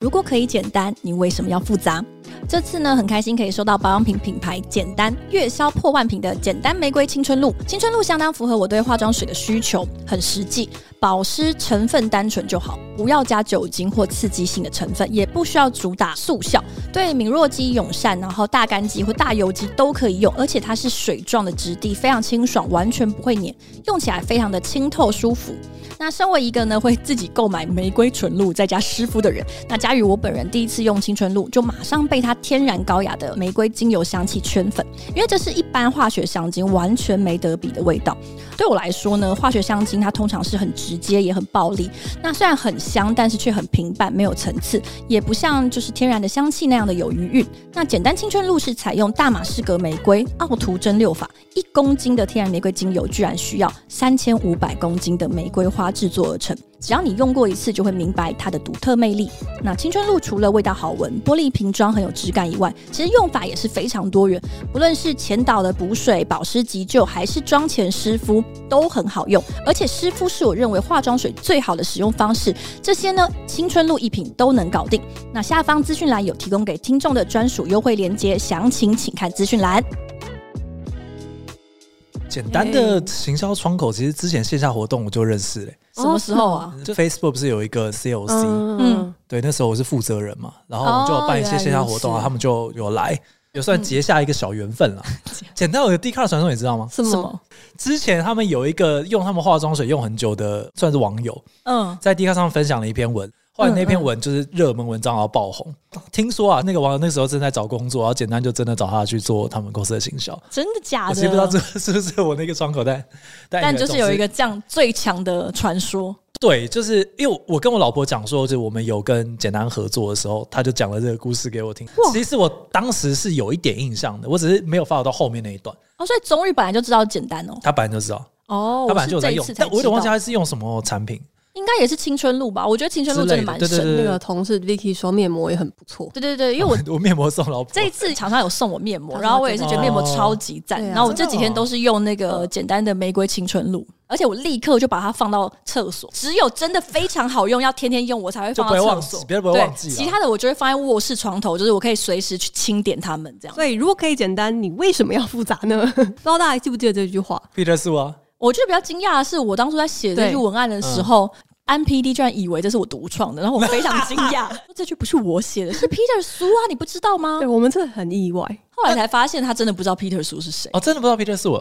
如果可以简单，你为什么要复杂？这次呢，很开心可以收到保养品品牌简单月销破万瓶的简单玫瑰青春露。青春露相当符合我对化妆水的需求，很实际，保湿成分单纯就好，不要加酒精或刺激性的成分，也不需要主打速效，对敏弱肌友善，然后大干肌或大油肌都可以用，而且它是水状的质地，非常清爽，完全不会黏，用起来非常的清透舒服。那身为一个呢会自己购买玫瑰纯露再加湿敷的人，那嘉宇我本人第一次用青春露，就马上被它天然高雅的玫瑰精油香气圈粉，因为这是一般化学香精完全没得比的味道。对我来说呢，化学香精它通常是很直接也很暴力，那虽然很香，但是却很平淡，没有层次，也不像就是天然的香气那样的有余韵。那简单青春露是采用大马士革玫瑰奥图蒸馏法，一公斤的天然玫瑰精油居然需要三千五百公斤的玫瑰花制作而成，只要你用过一次，就会明白它的独特魅力。那青春露除了味道好闻、玻璃瓶装很有质感以外，其实用法也是非常多元。不论是前导的补水、保湿急救，还是妆前湿敷，都很好用。而且湿敷是我认为化妆水最好的使用方式。这些呢，青春露一瓶都能搞定。那下方资讯栏有提供给听众的专属优惠链接，详情请看资讯栏。简单的行销窗口，其实之前线下活动我就认识嘞。什么时候啊？就 Facebook 不是有一个 COC？嗯，对，那时候我是负责人嘛，然后我们就有办一些线下活动啊，他们就有来，有算结下一个小缘分了。简单有个 Dcard 传送，你知道吗？什么？之前他们有一个用他们化妆水用很久的，算是网友，嗯，在 Dcard 上分享了一篇文。后来那篇文就是热门文章，然后爆红。听说啊，那个网友那时候正在找工作，然后简单就真的找他去做他们公司的行销。真的假的？我其实不知道这 是不是我那个窗口，但但就是有一个这样最强的传说。对，就是因为我跟我老婆讲说，就我们有跟简单合作的时候，他就讲了这个故事给我听。其实我当时是有一点印象的，我只是没有 follow 到后面那一段。哦，所以中日本来就知道简单哦。他本来就知道哦，他本来就有在用，但我有点忘记他是用什么产品。应该也是青春露吧？我觉得青春露真的蛮神。那个同事 Vicky 说面膜也很不错。对对对，因为我我面膜送老婆。这一次厂商有送我面膜，然后我也是觉得面膜超级赞。然后我这几天都是用那个简单的玫瑰青春露，而且我立刻就把它放到厕所。只有真的非常好用，要天天用我才会放到厕所。别人不会忘记。其他的我就会放在卧室床头，就是我可以随时去清点它们这样。所以如果可以简单，你为什么要复杂呢？不知道大家记不记得这句话？Peter Su 啊。我觉得比较惊讶的是，我当初在写这句文案的时候。安 PD 居然以为这是我独创的，然后我非常惊讶，这句不是我写的，是 Peter 苏啊，你不知道吗？对，我们真的很意外，后来才发现他真的不知道 Peter 苏是谁哦，真的不知道 Peter 苏。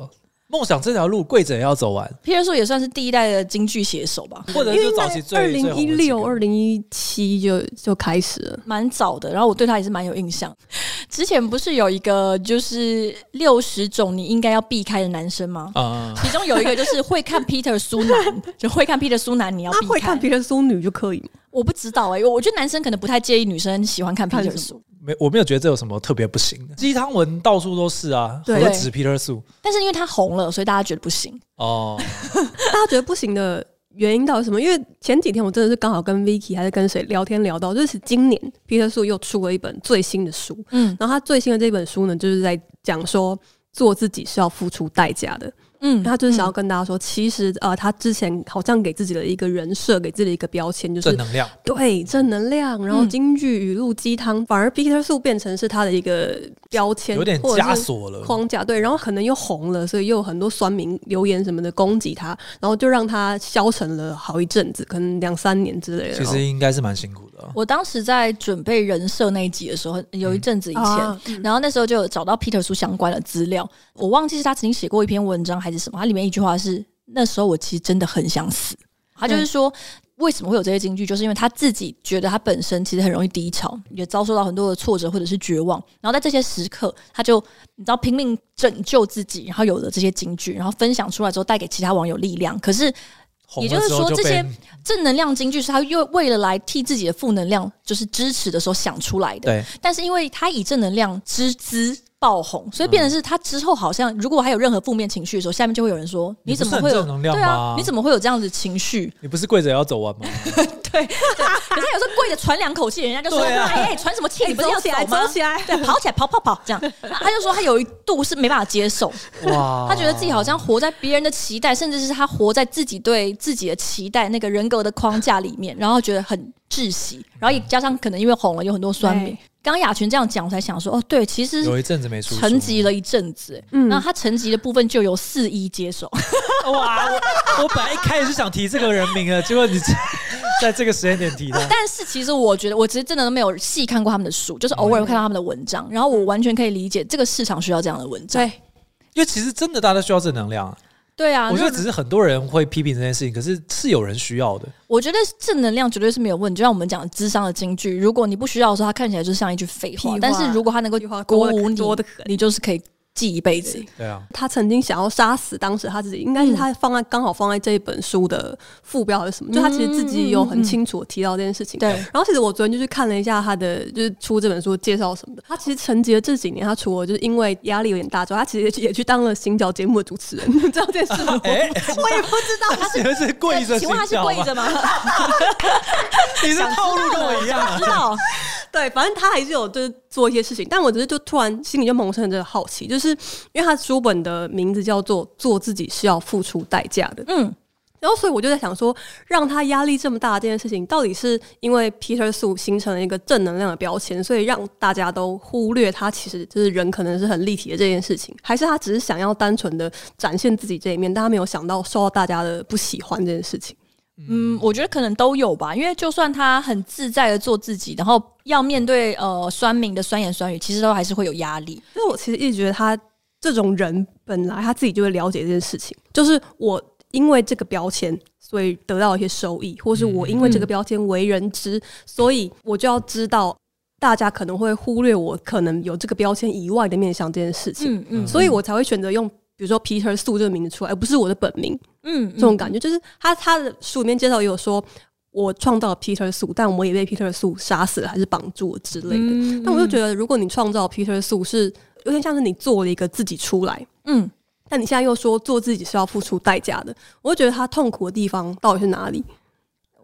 梦想这条路跪着也要走完。Peter 也算是第一代的京剧写手吧，或者是早期最二零一六、二零一七就就开始了，蛮早的。然后我对他也是蛮有印象。之前不是有一个就是六十种你应该要避开的男生吗？啊，其中有一个就是会看 Peter Su 男，就会看 Peter Su 男，你要避开。会看 Peter Su 女就可以吗？我不知道哎、欸，我觉得男生可能不太介意女生喜欢看 Peter Su。没，我没有觉得这有什么特别不行的。鸡汤文到处都是啊，何止 Peter Su。但是因为他红了，所以大家觉得不行哦。大家觉得不行的原因到底是什么？因为前几天我真的是刚好跟 Vicky 还是跟谁聊天聊到，就是今年 Peter Su 又出了一本最新的书，嗯，然后他最新的这本书呢，就是在讲说做自己是要付出代价的。嗯，他就是想要跟大家说，其实呃，他之前好像给自己的一个人设，给自己的一个标签，就是正能量，对，正能量，然后京剧语录鸡汤，反而 Peter Su 变成是他的一个标签，有点枷锁了框架，对，然后可能又红了，所以又有很多酸民留言什么的攻击他，然后就让他消沉了好一阵子，可能两三年之类的。其实应该是蛮辛苦的。我当时在准备人设那一集的时候，有一阵子以前，然后那时候就有找到 Peter Su 相关的资料，我忘记是他曾经写过一篇文章还是什么，它里面一句话是：那时候我其实真的很想死。他就是说，为什么会有这些金句，就是因为他自己觉得他本身其实很容易低潮，也遭受到很多的挫折或者是绝望，然后在这些时刻，他就你知道拼命拯救自己，然后有了这些金句，然后分享出来之后，带给其他网友力量。可是。也就是说，这些正能量金句是他又为了来替自己的负能量就是支持的时候想出来的。对。但是因为他以正能量之姿爆红，所以变成是他之后好像如果还有任何负面情绪的时候，下面就会有人说：“你怎么会有正能量吗？对啊，你怎么会有这样子情绪？你不是跪着也要走完吗？” 对，对，可是有时候跪着喘两口气，人家就说：“哎哎，喘什么气？你不是要起来走起来？对，跑起来，跑跑跑，这样。”他就说他有一度是没办法接受，哇，他觉得自己好像活在别人的期待，甚至是他活在自己对自己的期待那个人格的框架里面，然后觉得很窒息，然后也加上可能因为红了，有很多酸民。刚雅群这样讲，我才想说哦，对，其实有一阵子没出，沉寂了一阵子，嗯，那他沉寂的部分就由四一接手。哇，我本来一开始是想提这个人名的，结果你 在这个时间点提的。但是其实我觉得，我其实真的都没有细看过他们的书，就是偶尔会看到他们的文章，然后我完全可以理解这个市场需要这样的文章。对，因为其实真的大家需要正能量。对啊，我觉得只是很多人会批评这件事情，可是是有人需要的。我觉得正能量绝对是没有问题，就像我们讲的咨商的金句，如果你不需要的时候，它看起来就像一句废话；但是如果它能够鼓舞你，你就是可以。记一辈子。对啊，他曾经想要杀死当时他自己，应该是他放在刚好放在这一本书的副标还是什么？就他其实自己有很清楚提到这件事情。对。然后其实我昨天就去看了一下他的，就是出这本书介绍什么的。他其实沉寂了这几年，他除了就是因为压力有点大之外，他其实也去当了行脚节目的主持人。你知道这件事吗？我也不知道他是是跪着，请问他是跪着吗？你是套路跟我一样？知道。对，反正他还是有就是做一些事情，但我只是就突然心里就萌生了这个好奇，就是因为他书本的名字叫做“做自己是要付出代价的”，嗯，然后所以我就在想说，让他压力这么大这件事情，到底是因为 Peter Su 形成了一个正能量的标签，所以让大家都忽略他其实就是人可能是很立体的这件事情，还是他只是想要单纯的展现自己这一面，但他没有想到受到大家的不喜欢这件事情。嗯，我觉得可能都有吧，因为就算他很自在的做自己，然后要面对呃酸民的酸言酸语，其实都还是会有压力。因为我其实一直觉得他这种人本来他自己就会了解这件事情，就是我因为这个标签，所以得到一些收益，或是我因为这个标签为人知，嗯、所以我就要知道大家可能会忽略我可能有这个标签以外的面向这件事情，嗯嗯，所以我才会选择用。比如说 Peter Su 这个名字出来，而不是我的本名，嗯，这种感觉就是他他的书里面介绍也有说，我创造了 Peter Su，但我也被 Peter Su 杀死了，还是绑住了之类的。嗯、但我就觉得，如果你创造 Peter Su 是有点像是你做了一个自己出来，嗯，但你现在又说做自己是要付出代价的，我就觉得他痛苦的地方到底是哪里？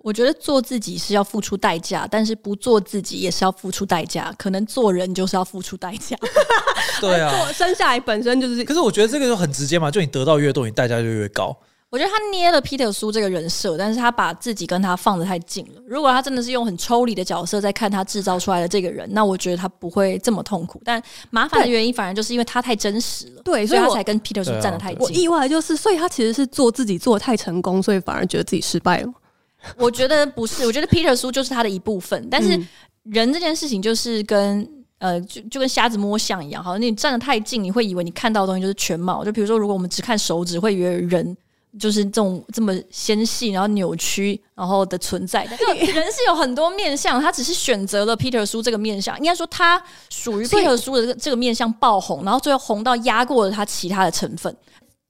我觉得做自己是要付出代价，但是不做自己也是要付出代价。可能做人就是要付出代价。对啊，做生下来本身就是。可是我觉得这个就很直接嘛，就你得到越多，你代价就越高。我觉得他捏了 Peter 苏这个人设，但是他把自己跟他放得太近了。如果他真的是用很抽离的角色在看他制造出来的这个人，那我觉得他不会这么痛苦。但麻烦的原因反而就是因为他太真实了，对，所以他才跟 Peter 苏站得太近。我意外就是，所以他其实是做自己做得太成功，所以反而觉得自己失败了。我觉得不是，我觉得 Peter 书就是他的一部分。但是人这件事情就是跟呃，就就跟瞎子摸象一样，好像你站得太近，你会以为你看到的东西就是全貌。就比如说，如果我们只看手指，会以为人就是这种这么纤细，然后扭曲，然后的存在。但 人是有很多面相，他只是选择了 Peter 叔这个面相。应该说，他属于 Peter 叔的这个这个面相爆红，然后最后红到压过了他其他的成分。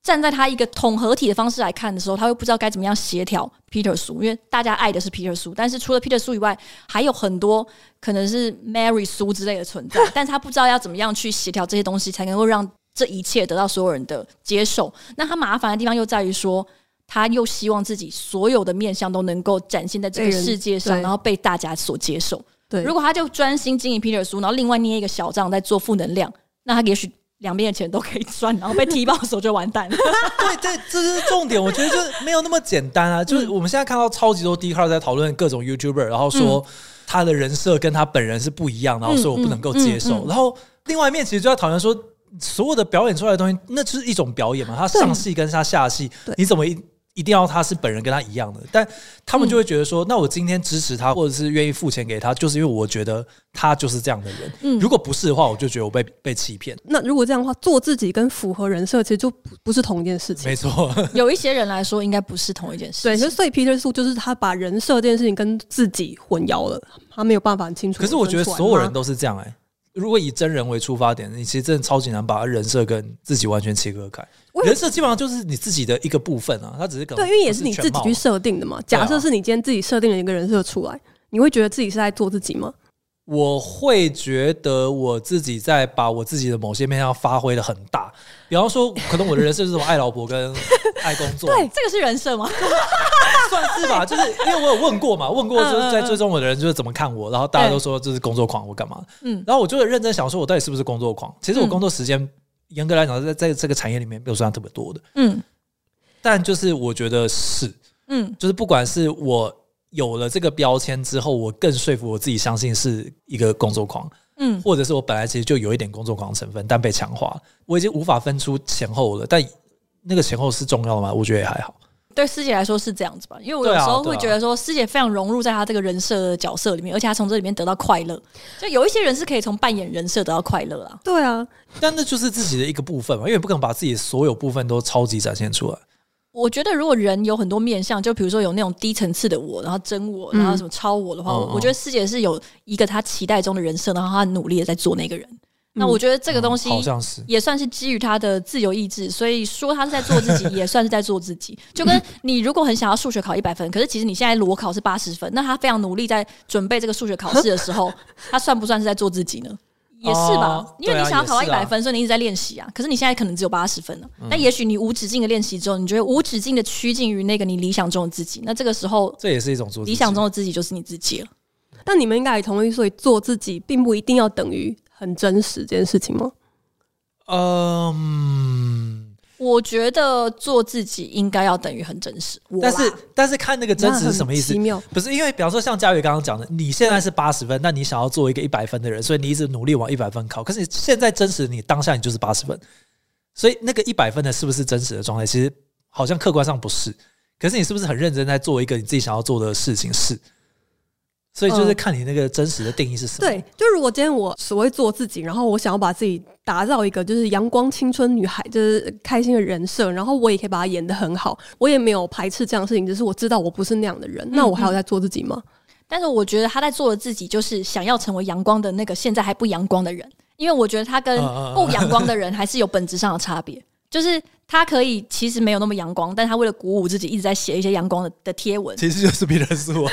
站在他一个统合体的方式来看的时候，他会不知道该怎么样协调 Peter 苏，因为大家爱的是 Peter 苏，但是除了 Peter 苏以外，还有很多可能是 Mary 苏之类的存在，但是他不知道要怎么样去协调这些东西，才能够让这一切得到所有人的接受。那他麻烦的地方又在于说，他又希望自己所有的面相都能够展现在这个世界上，然后被大家所接受。对，如果他就专心经营 Peter 苏，然后另外捏一个小账在做负能量，那他也许。两边的钱都可以赚，然后被踢爆的时候就完蛋了。对，这这是重点。我觉得就没有那么简单啊。就是我们现在看到超级多 Dcard 在讨论各种 YouTuber，然后说他的人设跟他本人是不一样，然后说我不能够接受。然后另外一面其实就在讨论说，所有的表演出来的东西，那就是一种表演嘛。他上戏跟他下戏，你怎么一？一定要他是本人跟他一样的，但他们就会觉得说，嗯、那我今天支持他，或者是愿意付钱给他，就是因为我觉得他就是这样的人。嗯，如果不是的话，我就觉得我被被欺骗。那如果这样的话，做自己跟符合人设，其实就不不是同一件事情。没错，有一些人来说，应该不是同一件事情。对，所以 Peter Su 就是他把人设这件事情跟自己混淆了，他没有办法很清楚。可是我觉得所有人都是这样哎、欸。如果以真人为出发点，你其实真的超级难把人设跟自己完全切割开。人设基本上就是你自己的一个部分啊，它只是可能对，因为也是你自己去设定的嘛。假设是你今天自己设定了一个人设出来，你会觉得自己是在做自己吗？我会觉得我自己在把我自己的某些面向发挥的很大，比方说，可能我的人设是什么爱老婆跟 爱工作，对，这个是人设吗？算是吧，就是因为我有问过嘛，问过就是在追踪我的人就是怎么看我，然后大家都说这是工作狂，我干嘛？嗯，然后我就认真想说，我到底是不是工作狂？其实我工作时间严格来讲，在在这个产业里面没有算特别多的，嗯，但就是我觉得是，嗯，就是不管是我。有了这个标签之后，我更说服我自己相信是一个工作狂，嗯，或者是我本来其实就有一点工作狂成分，但被强化，我已经无法分出前后了。但那个前后是重要的吗？我觉得也还好。对师姐来说是这样子吧，因为我有时候会觉得说师姐非常融入在她这个人设的角色里面，而且她从这里面得到快乐。就有一些人是可以从扮演人设得到快乐啊。对啊，但那就是自己的一个部分嘛，因为不可能把自己所有部分都超级展现出来。我觉得，如果人有很多面相，就比如说有那种低层次的我，然后真我，然后什么超我的话，嗯、我觉得师姐是有一个她期待中的人设，然后她很努力的在做那个人。嗯、那我觉得这个东西也算是基于他的自由意志，所以说他是在做自己，也算是在做自己。就跟你如果很想要数学考一百分，可是其实你现在裸考是八十分，那他非常努力在准备这个数学考试的时候，他算不算是在做自己呢？也是吧，因为你想要考到一百分，所以你一直在练习啊。可是你现在可能只有八十分了，那也许你无止境的练习之后，你觉得无止境的趋近于那个你理想中的自己，那这个时候这也是一种做理想中的自己，就是你自己了。但你们应该也同意，所以做自己并不一定要等于很真实这件事情吗？嗯。我觉得做自己应该要等于很真实，但是但是看那个真实是什么意思？不是因为，比方说像佳宇刚刚讲的，你现在是八十分，那你想要做一个一百分的人，所以你一直努力往一百分考。可是你现在真实，你当下你就是八十分，所以那个一百分的是不是真实的状态？其实好像客观上不是。可是你是不是很认真在做一个你自己想要做的事情？是。所以就是看你那个真实的定义是什么？对，就如果今天我所谓做自己，然后我想要把自己打造一个就是阳光青春女孩，就是开心的人设，然后我也可以把它演得很好，我也没有排斥这样的事情，只是我知道我不是那样的人，那我还要在做自己吗？但是我觉得他在做的自己，就是想要成为阳光的那个现在还不阳光的人，因为我觉得他跟不阳光的人还是有本质上的差别，就是。他可以其实没有那么阳光，但他为了鼓舞自己，一直在写一些阳光的的贴文。其实就是别人说，我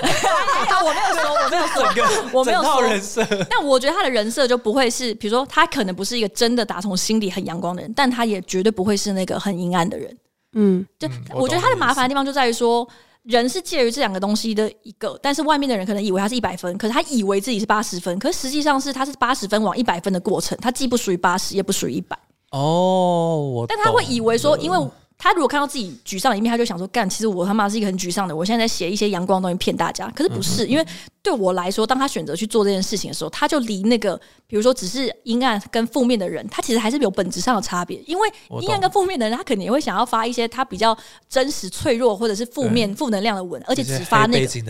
没有说，我没有说，我没有说人设。但我觉得他的人设就不会是，比如说他可能不是一个真的打从心里很阳光的人，但他也绝对不会是那个很阴暗的人。嗯，就我觉得他的麻烦的地方就在于说，人是介于这两个东西的一个，但是外面的人可能以为他是一百分，可是他以为自己是八十分，可是实际上是他是八十分往一百分的过程，他既不属于八十，也不属于一百。哦，我但他会以为说，因为他如果看到自己沮丧的一面，他就想说，干，其实我他妈是一个很沮丧的，我现在在写一些阳光的东西骗大家。可是不是，因为对我来说，当他选择去做这件事情的时候，他就离那个，比如说只是阴暗跟负面的人，他其实还是有本质上的差别。因为阴暗跟负面的人，他肯定也会想要发一些他比较真实、脆弱或者是负面、负能量的文，而且只发那个。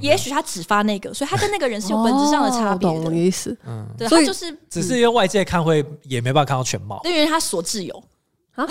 也许他只发那个，所以他跟那个人是有本质上的差别的。懂意思？嗯，对，他就是只是因为外界看会也没办法看到全貌，因为他所自由。啊，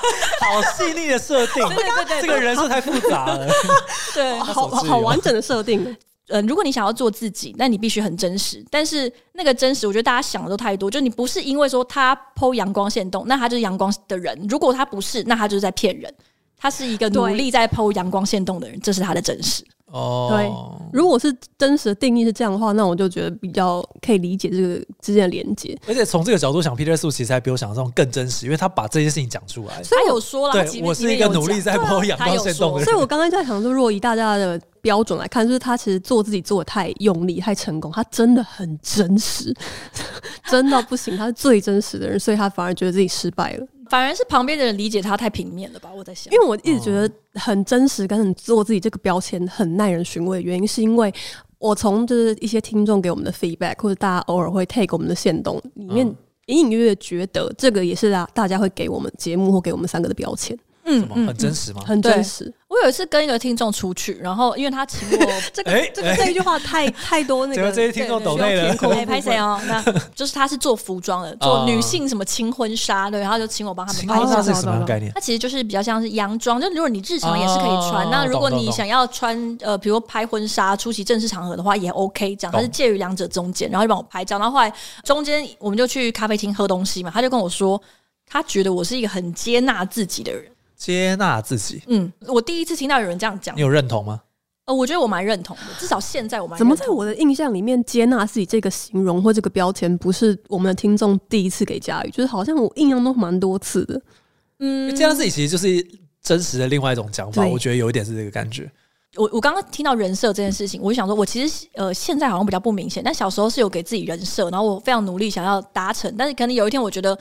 好细腻的设定，对对对，这个人设太复杂了，对，好好完整的设定。嗯，如果你想要做自己，那你必须很真实。但是那个真实，我觉得大家想的都太多。就你不是因为说他 po 阳光线动，那他就是阳光的人；如果他不是，那他就是在骗人。他是一个努力在 po 阳光线动的人，这是他的真实。哦，对，如果是真实的定义是这样的话，那我就觉得比较可以理解这个之间的连接。而且从这个角度想，Peter Su 其实还比我想象中更真实，因为他把这件事情讲出来。所以有说了，对，我是一个努力在抛阳光限动的人。所以我刚刚在想说，如果以大家的标准来看，就是他其实做自己做的太用力、太成功，他真的很真实，真的不行，他是最真实的人，所以他反而觉得自己失败了。反而是旁边的人理解他太平面了吧？我在想，因为我一直觉得很真实，跟很做自己这个标签很耐人寻味的原因，是因为我从就是一些听众给我们的 feedback，或者大家偶尔会 take 我们的线动里面，隐隐约约觉得这个也是大大家会给我们节目或给我们三个的标签。嗯，嗯，很真实吗？很真实。我有一次跟一个听众出去，然后因为他请我，这个这个这一句话太 太多那个，这些听众懂内了，哎，拍谁哦？那就是他是做服装的，做女性什么轻婚纱，对，然后就请我帮他们拍。轻婚纱是什么概念？它其实就是比较像是洋装，就如果你日常也是可以穿，那如果你想要穿呃，比如拍婚纱出席正式场合的话，也 OK。这样，他是介于两者中间，然后就帮我拍照。然后后来中间我们就去咖啡厅喝东西嘛，他就跟我说，他觉得我是一个很接纳自己的人。接纳自己，嗯，我第一次听到有人这样讲，你有认同吗？呃，我觉得我蛮认同的，至少现在我蛮。怎么在我的印象里面，接纳自己这个形容或这个标签，不是我们的听众第一次给佳宇，就是好像我印象都蛮多次的。嗯，接纳自己其实就是真实的另外一种讲法，我觉得有一点是这个感觉。我我刚刚听到人设这件事情，我就想说，我其实呃现在好像比较不明显，但小时候是有给自己人设，然后我非常努力想要达成，但是可能有一天我觉得，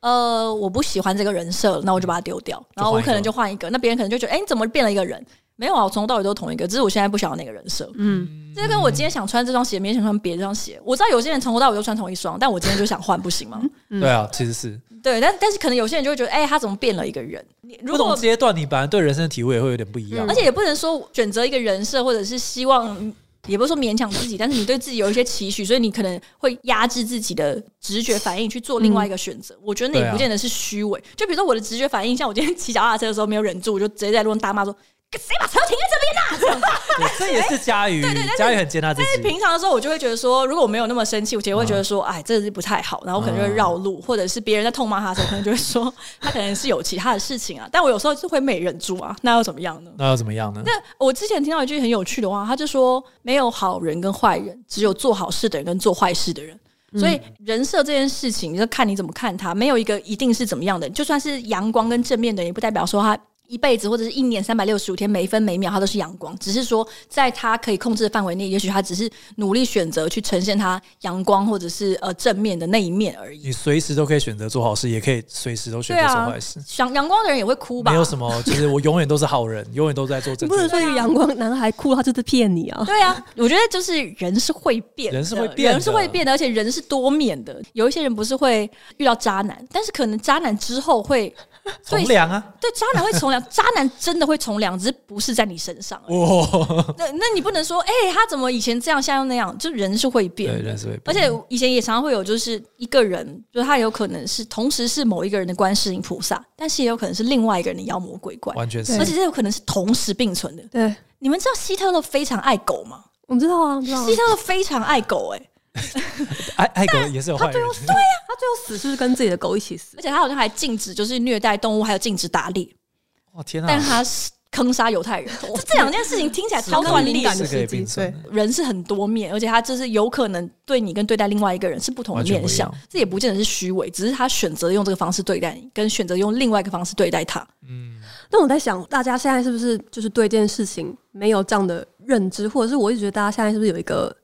呃，我不喜欢这个人设，那我就把它丢掉，然后我可能就换一个，那别人可能就觉得，哎、欸，你怎么变了一个人？没有啊，我从头到尾都同一个，只是我现在不想要那个人设。嗯，这跟我今天想穿这双鞋，明天想穿别的双鞋。我知道有些人从头到尾都穿同一双，但我今天就想换，不行吗？嗯、对啊，其实是。对，但但是可能有些人就会觉得，哎、欸，他怎么变了一个人？你不同阶段，你本来对人生的体会也会有点不一样。而且也不能说选择一个人设，或者是希望，也不是说勉强自己，但是你对自己有一些期许，所以你可能会压制自己的直觉反应去做另外一个选择。嗯、我觉得那也不见得是虚伪。就比如说我的直觉反应，像我今天骑脚踏车的时候没有忍住，我就直接在路上大骂说。谁把车停在这边呢、啊？这也是佳瑜，对对，佳瑜很接纳自己。但是平常的时候，我就会觉得说，如果我没有那么生气，我其实会觉得说，哎，这是不太好，然后可能就会绕路，或者是别人在痛骂他的时候，可能就会说 他可能是有其他的事情啊。但我有时候是会没忍住啊，那又怎么样呢？那又怎么样呢？那我之前听到一句很有趣的话，他就说，没有好人跟坏人，只有做好事的人跟做坏事的人。所以人设这件事情，就看你怎么看他，没有一个一定是怎么样的。就算是阳光跟正面的，也不代表说他。一辈子或者是一年三百六十五天，每一分每一秒他都是阳光，只是说在他可以控制的范围内，也许他只是努力选择去呈现他阳光或者是呃正面的那一面而已。你随时都可以选择做好事，也可以随时都选择做坏事。想阳、啊、光的人也会哭吧？没有什么，其实我永远都是好人，永远都在做正。不能说一个阳光男孩哭，他就是骗你啊！对啊，我觉得就是人是会变，人是会变，人是会变的，而且人是多面的。有一些人不是会遇到渣男，但是可能渣男之后会。从良啊，对，渣男会从良，渣男真的会从良，只是不是在你身上。哦，那那你不能说，哎、欸，他怎么以前这样，现在又那样？就人是会变，对，人是会变。而且以前也常常会有，就是一个人，就他有可能是同时是某一个人的观世音菩萨，但是也有可能是另外一个人的妖魔鬼怪，完全是。而且这有可能是同时并存的。对，你们知道希特勒非常爱狗吗？我知道啊，知道。希特勒非常爱狗、欸，哎。爱爱狗也是有坏人，对呀，他最后死是不是跟自己的狗一起死？而且他好像还禁止就是虐待动物，还有禁止打猎。哇天啊！但他是坑杀犹太人，这这两件事情听起来超断裂的。对，人是很多面，而且他就是有可能对你跟对待另外一个人是不同的面相。这也不见得是虚伪，只是他选择用这个方式对待你，跟选择用另外一个方式对待他。嗯，那我在想，大家现在是不是就是对这件事情没有这样的认知，或者是我一直觉得大家现在是不是有一个？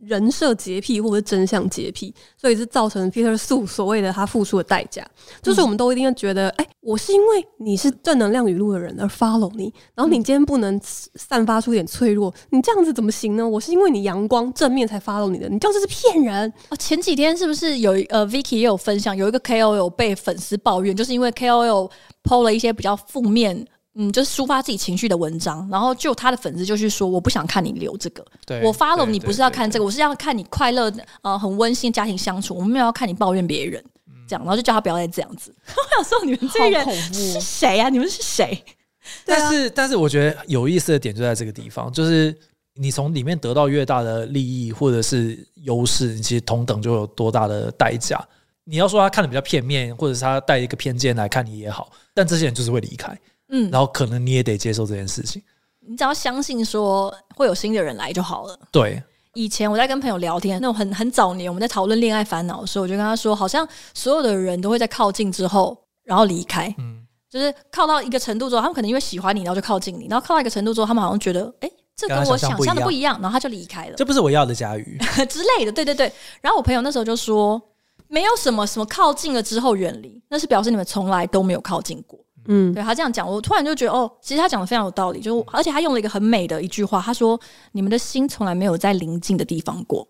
人设洁癖或者是真相洁癖，所以是造成 Peter Su 所谓的他付出的代价，就是我们都一定要觉得，哎、欸，我是因为你是正能量语录的人而 follow 你，然后你今天不能散发出一点脆弱，你这样子怎么行呢？我是因为你阳光正面才 follow 你的，你这样子是骗人。啊，前几天是不是有呃 Vicky 也有分享，有一个 KOL 被粉丝抱怨，就是因为 KOL PO 了一些比较负面。嗯，就是抒发自己情绪的文章，然后就他的粉丝就去说，我不想看你留这个，对我 follow 你不是要看这个，我是要看你快乐，呃，很温馨家庭相处，我们没有要看你抱怨别人，这样，然后就叫他不要再这样子。我想说，你们这些人是谁呀、啊？你们是谁？但是，但是我觉得有意思的点就在这个地方，就是你从里面得到越大的利益或者是优势，你其实同等就有多大的代价。你要说他看的比较片面，或者是他带一个偏见来看你也好，但这些人就是会离开。嗯，然后可能你也得接受这件事情。你只要相信说会有新的人来就好了。对，以前我在跟朋友聊天，那种很很早年我们在讨论恋爱烦恼的时候，我就跟他说，好像所有的人都会在靠近之后，然后离开。嗯，就是靠到一个程度之后，他们可能因为喜欢你，然后就靠近你，然后靠到一个程度之后，他们好像觉得，哎，这跟我想象的不一样，然后他就离开了。这不是我要的家瑜 之类的。对对对。然后我朋友那时候就说，没有什么什么靠近了之后远离，那是表示你们从来都没有靠近过。嗯，对他这样讲，我突然就觉得哦，其实他讲的非常有道理，就而且他用了一个很美的一句话，他说：“你们的心从来没有在临近的地方过。”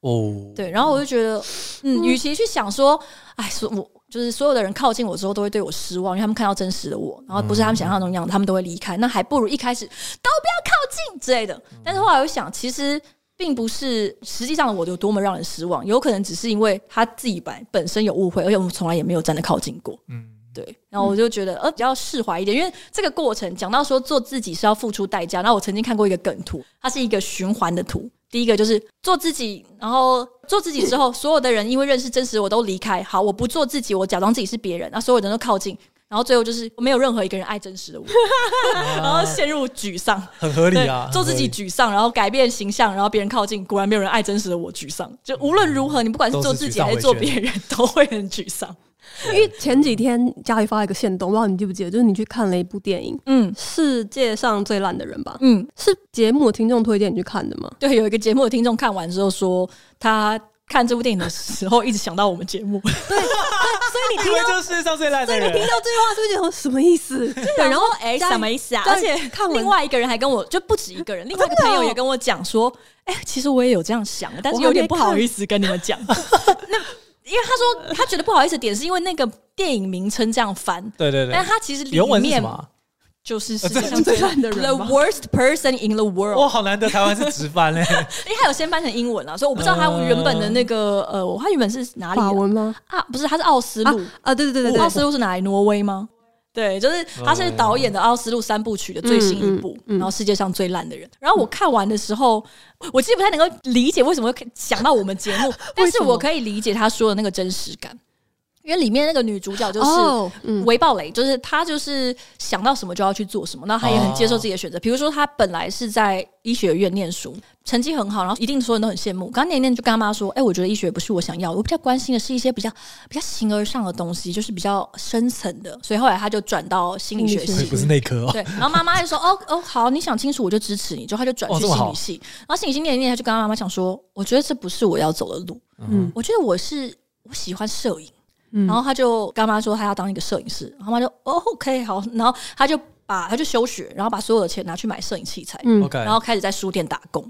哦，对，然后我就觉得，嗯，与其去想说，哎，所我就是所有的人靠近我之后都会对我失望，因为他们看到真实的我，然后不是他们想象中那样，他们都会离开，那还不如一开始都不要靠近之类的。但是后来我想，其实并不是实际上的我有多么让人失望，有可能只是因为他自己本本身有误会，而且我们从来也没有真的靠近过。嗯。对，然后我就觉得呃比较释怀一点，因为这个过程讲到说做自己是要付出代价。那我曾经看过一个梗图，它是一个循环的图。第一个就是做自己，然后做自己之后，所有的人因为认识真实我都离开。好，我不做自己，我假装自己是别人，那所有人都靠近。然后最后就是没有任何一个人爱真实的我，然后陷入沮丧，很合理啊，做自己沮丧，然后改变形象，然后别人靠近，果然没有人爱真实的我，沮丧。就无论如何，你不管是做自己还是做别人，都会很沮丧。因为前几天家里发了一个线动，不知道你记不记得，就是你去看了一部电影，嗯，世界上最烂的人吧，嗯，是节目的听众推荐你去看的吗？对，有一个节目的听众看完之后说他。看这部电影的时候，一直想到我们节目。对，对，所以你听到就是世界上最烂的人。所以你听到这句话，是不是觉得什么意思？对，然后哎，什么意思啊？而且看另外一个人还跟我，就不止一个人，另外一个朋友也跟我讲说，哎，其实我也有这样想，但是有点不好意思跟你们讲。那因为他说他觉得不好意思点，是因为那个电影名称这样翻。对对对。但他其实里面。就是世界上最 烂的人，The worst person in the world。哇，好难得台湾是直翻嘞，因为他有先翻成英文啊，所以我不知道他原本的那个呃，呃，他原本是哪里？法文吗？啊，不是，他是奥斯陆啊，对对对对，奥斯陆是哪里？挪威吗？对，就是他是导演的奥斯陆三部曲的最新一部，嗯嗯嗯、然后世界上最烂的人。然后我看完的时候，我其实不太能够理解为什么会想到我们节目，但是我可以理解他说的那个真实感。因为里面那个女主角就是韦鲍蕾，就是她就是想到什么就要去做什么，然后她也很接受自己的选择。比如说，她本来是在医学院念书，成绩很好，然后一定所有人都很羡慕。刚念念就跟她妈说：“哎，我觉得医学不是我想要，我比较关心的是一些比较比较形而上的东西，就是比较深层的。”所以后来她就转到心理学系，不是内科哦。对，然后妈妈就说：“哦哦，好，你想清楚我就支持你。”就她就转去心理系，然后心理系念念，她就跟她妈妈讲说：“我觉得这不是我要走的路，嗯，我觉得我是我喜欢摄影。”然后他就跟妈说他要当一个摄影师，然后妈就哦，OK 好，然后他就把他就休学，然后把所有的钱拿去买摄影器材，嗯，然后开始在书店打工，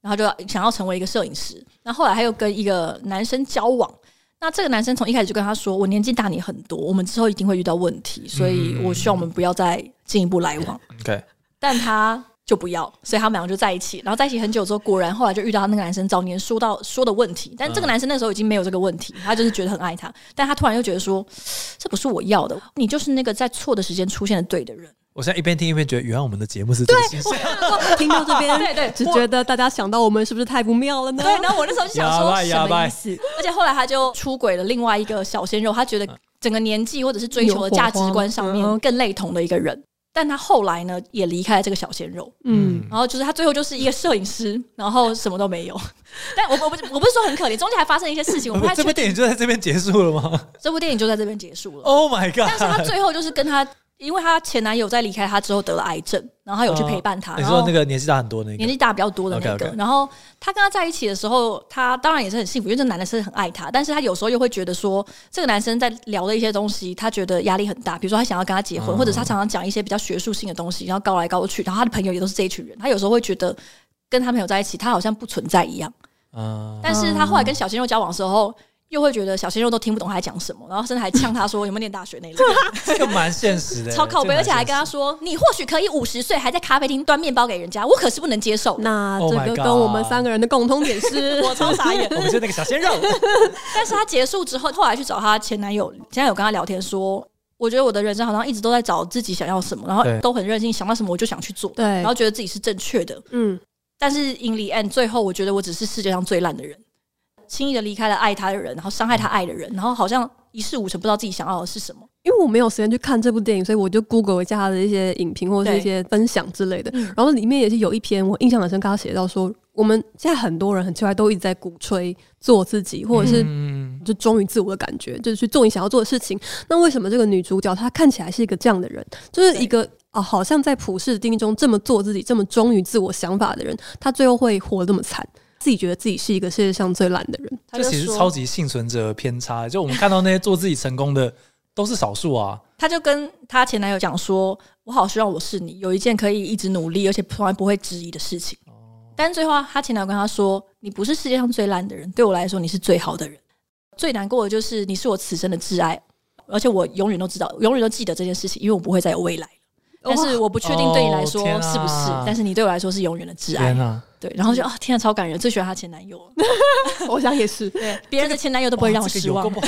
然后就想要成为一个摄影师。那后来他又跟一个男生交往，那这个男生从一开始就跟他说：“我年纪大你很多，我们之后一定会遇到问题，所以我希望我们不要再进一步来往。” OK，但他。就不要，所以他们两个就在一起，然后在一起很久之后，果然后来就遇到那个男生早年说到说的问题，但这个男生那时候已经没有这个问题，他就是觉得很爱他，但他突然又觉得说，这不是我要的，你就是那个在错的时间出现的对的人。我现在一边听一边觉得，原来我们的节目是这个形式。听到这边，对对，只觉得大家想到我们是不是太不妙了呢？对，然后我那时候就想说什么意思？而且后来他就出轨了另外一个小鲜肉，他觉得整个年纪或者是追求的价值观上面更类同的一个人。但他后来呢，也离开了这个小鲜肉，嗯，然后就是他最后就是一个摄影师，然后什么都没有。但我我不我不是说很可怜，中间还发生一些事情。我们这部电影就在这边结束了吗？这部电影就在这边结束了。Oh my god！但是他最后就是跟他。因为她前男友在离开她之后得了癌症，然后她有去陪伴她。你说那个年纪大很多那个，年纪大比较多的那个。然后她跟他在一起的时候，她当然也是很幸福，因为这男的是很爱她。但是她有时候又会觉得说，这个男生在聊的一些东西，她觉得压力很大。比如说，她想要跟他结婚，或者是他常常讲一些比较学术性的东西，然后高来高去。然后她的朋友也都是这一群人，她有时候会觉得跟她朋友在一起，她好像不存在一样。但是她后来跟小鲜肉交往的时候。又会觉得小鲜肉都听不懂他在讲什么，然后甚至还呛他说有没有念大学那类。这个蛮现实的，超靠背，而且还跟他说你或许可以五十岁还在咖啡厅端面包给人家，我可是不能接受。那这个跟我们三个人的共通点是 我超傻眼，我们是那个小鲜肉。但是他结束之后，后来去找他前男友，前男友跟他聊天说，我觉得我的人生好像一直都在找自己想要什么，然后都很任性，想到什么我就想去做，对，然后觉得自己是正确的，嗯。但是 in the end 最后，我觉得我只是世界上最烂的人。轻易的离开了爱他的人，然后伤害他爱的人，然后好像一事无成，不知道自己想要的是什么。因为我没有时间去看这部电影，所以我就 Google 一下他的一些影评或者是一些分享之类的。然后里面也是有一篇我印象很深，他写到说，我们现在很多人很奇怪，都一直在鼓吹做自己，或者是就忠于自我的感觉，就是去做你想要做的事情。那为什么这个女主角她看起来是一个这样的人，就是一个啊，好像在普世定义中这么做自己、这么忠于自我想法的人，她最后会活得这么惨？自己觉得自己是一个世界上最懒的人，这其实超级幸存者偏差。就我们看到那些做自己成功的都是少数啊。他就跟他前男友讲说：“我好希望我是你，有一件可以一直努力而且从来不会质疑的事情。”但最后他前男友跟他说：“你不是世界上最烂的人，对我来说你是最好的人。最难过的就是你是我此生的挚爱，而且我永远都知道，永远都记得这件事情，因为我不会再有未来。但是我不确定对你来说是不是，但是你对我来说是永远的挚爱。”对，然后就啊，天啊，超感人，最喜欢她前男友，我想也是，对，别人的前男友都不会让我失望。我跟你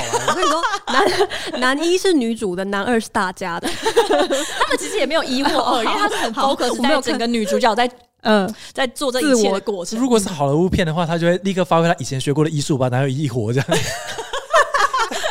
说，男男一是女主的，男二是大家的，他们其实也没有一或二，因为他是很 focus 在整个女主角在嗯在做这一切的过程。如果是好莱坞片的话，他就会立刻发挥他以前学过的医术，把男友一活这样。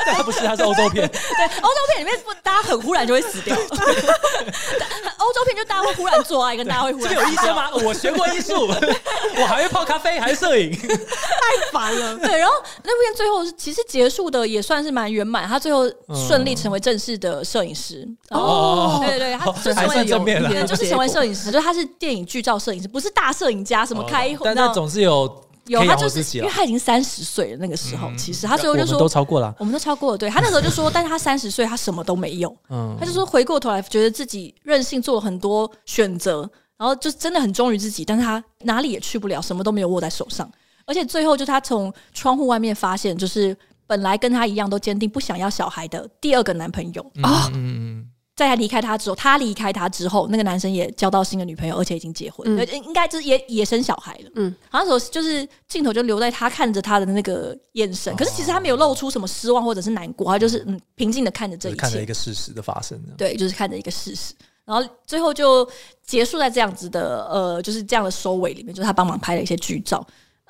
他不是，他是欧洲片。对，欧洲片里面不，大家很忽然就会死掉。欧洲片就大家会忽然做爱，跟大家会忽然。这有医生吗？我学过艺术，我还会泡咖啡，还是摄影，太烦了。对，然后那部片最后其实结束的也算是蛮圆满，他最后顺利成为正式的摄影师。哦，对对对，他就成为正面了，就是成为摄影师，就是他是电影剧照摄影师，不是大摄影家，什么开，但那总是有。有他就是，因为他已经三十岁了，那个时候，嗯、其实他最后就说，都超过了，我们都超过了。对，他那时候就说，但是他三十岁，他什么都没有。嗯，他就说回过头来，觉得自己任性做了很多选择，然后就真的很忠于自己，但是他哪里也去不了，什么都没有握在手上。而且最后，就他从窗户外面发现，就是本来跟他一样都坚定不想要小孩的第二个男朋友啊。嗯嗯。在他离开他之后，他离开他之后，那个男生也交到新的女朋友，而且已经结婚，嗯、应该就是也也生小孩了。嗯，好像说就是镜头就留在他看着他的那个眼神，可是其实他没有露出什么失望或者是难过，他就是嗯平静的看着这一切，看着一个事实的发生。对，就是看着一个事实，然后最后就结束在这样子的呃，就是这样的收尾里面，就是他帮忙拍了一些剧照。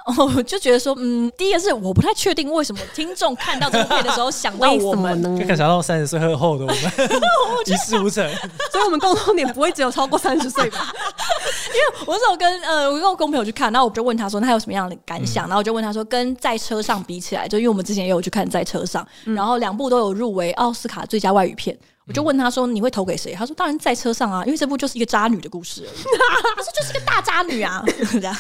哦，我就觉得说，嗯，第一个是我不太确定为什么听众看到这部片的时候想到我们呢？可以想到三十岁后的我们 一事无成，所以我们共同点不会只有超过三十岁吧？因为我是我跟呃，我跟我公朋友去看，然后我就问他说，他有什么样的感想？嗯、然后我就问他说，跟在车上比起来，就因为我们之前也有去看在车上，嗯、然后两部都有入围奥斯卡最佳外语片。我就问他说：“你会投给谁？”他说：“当然在车上啊，因为这部就是一个渣女的故事而已。”他说：“就是一个大渣女啊，这样。”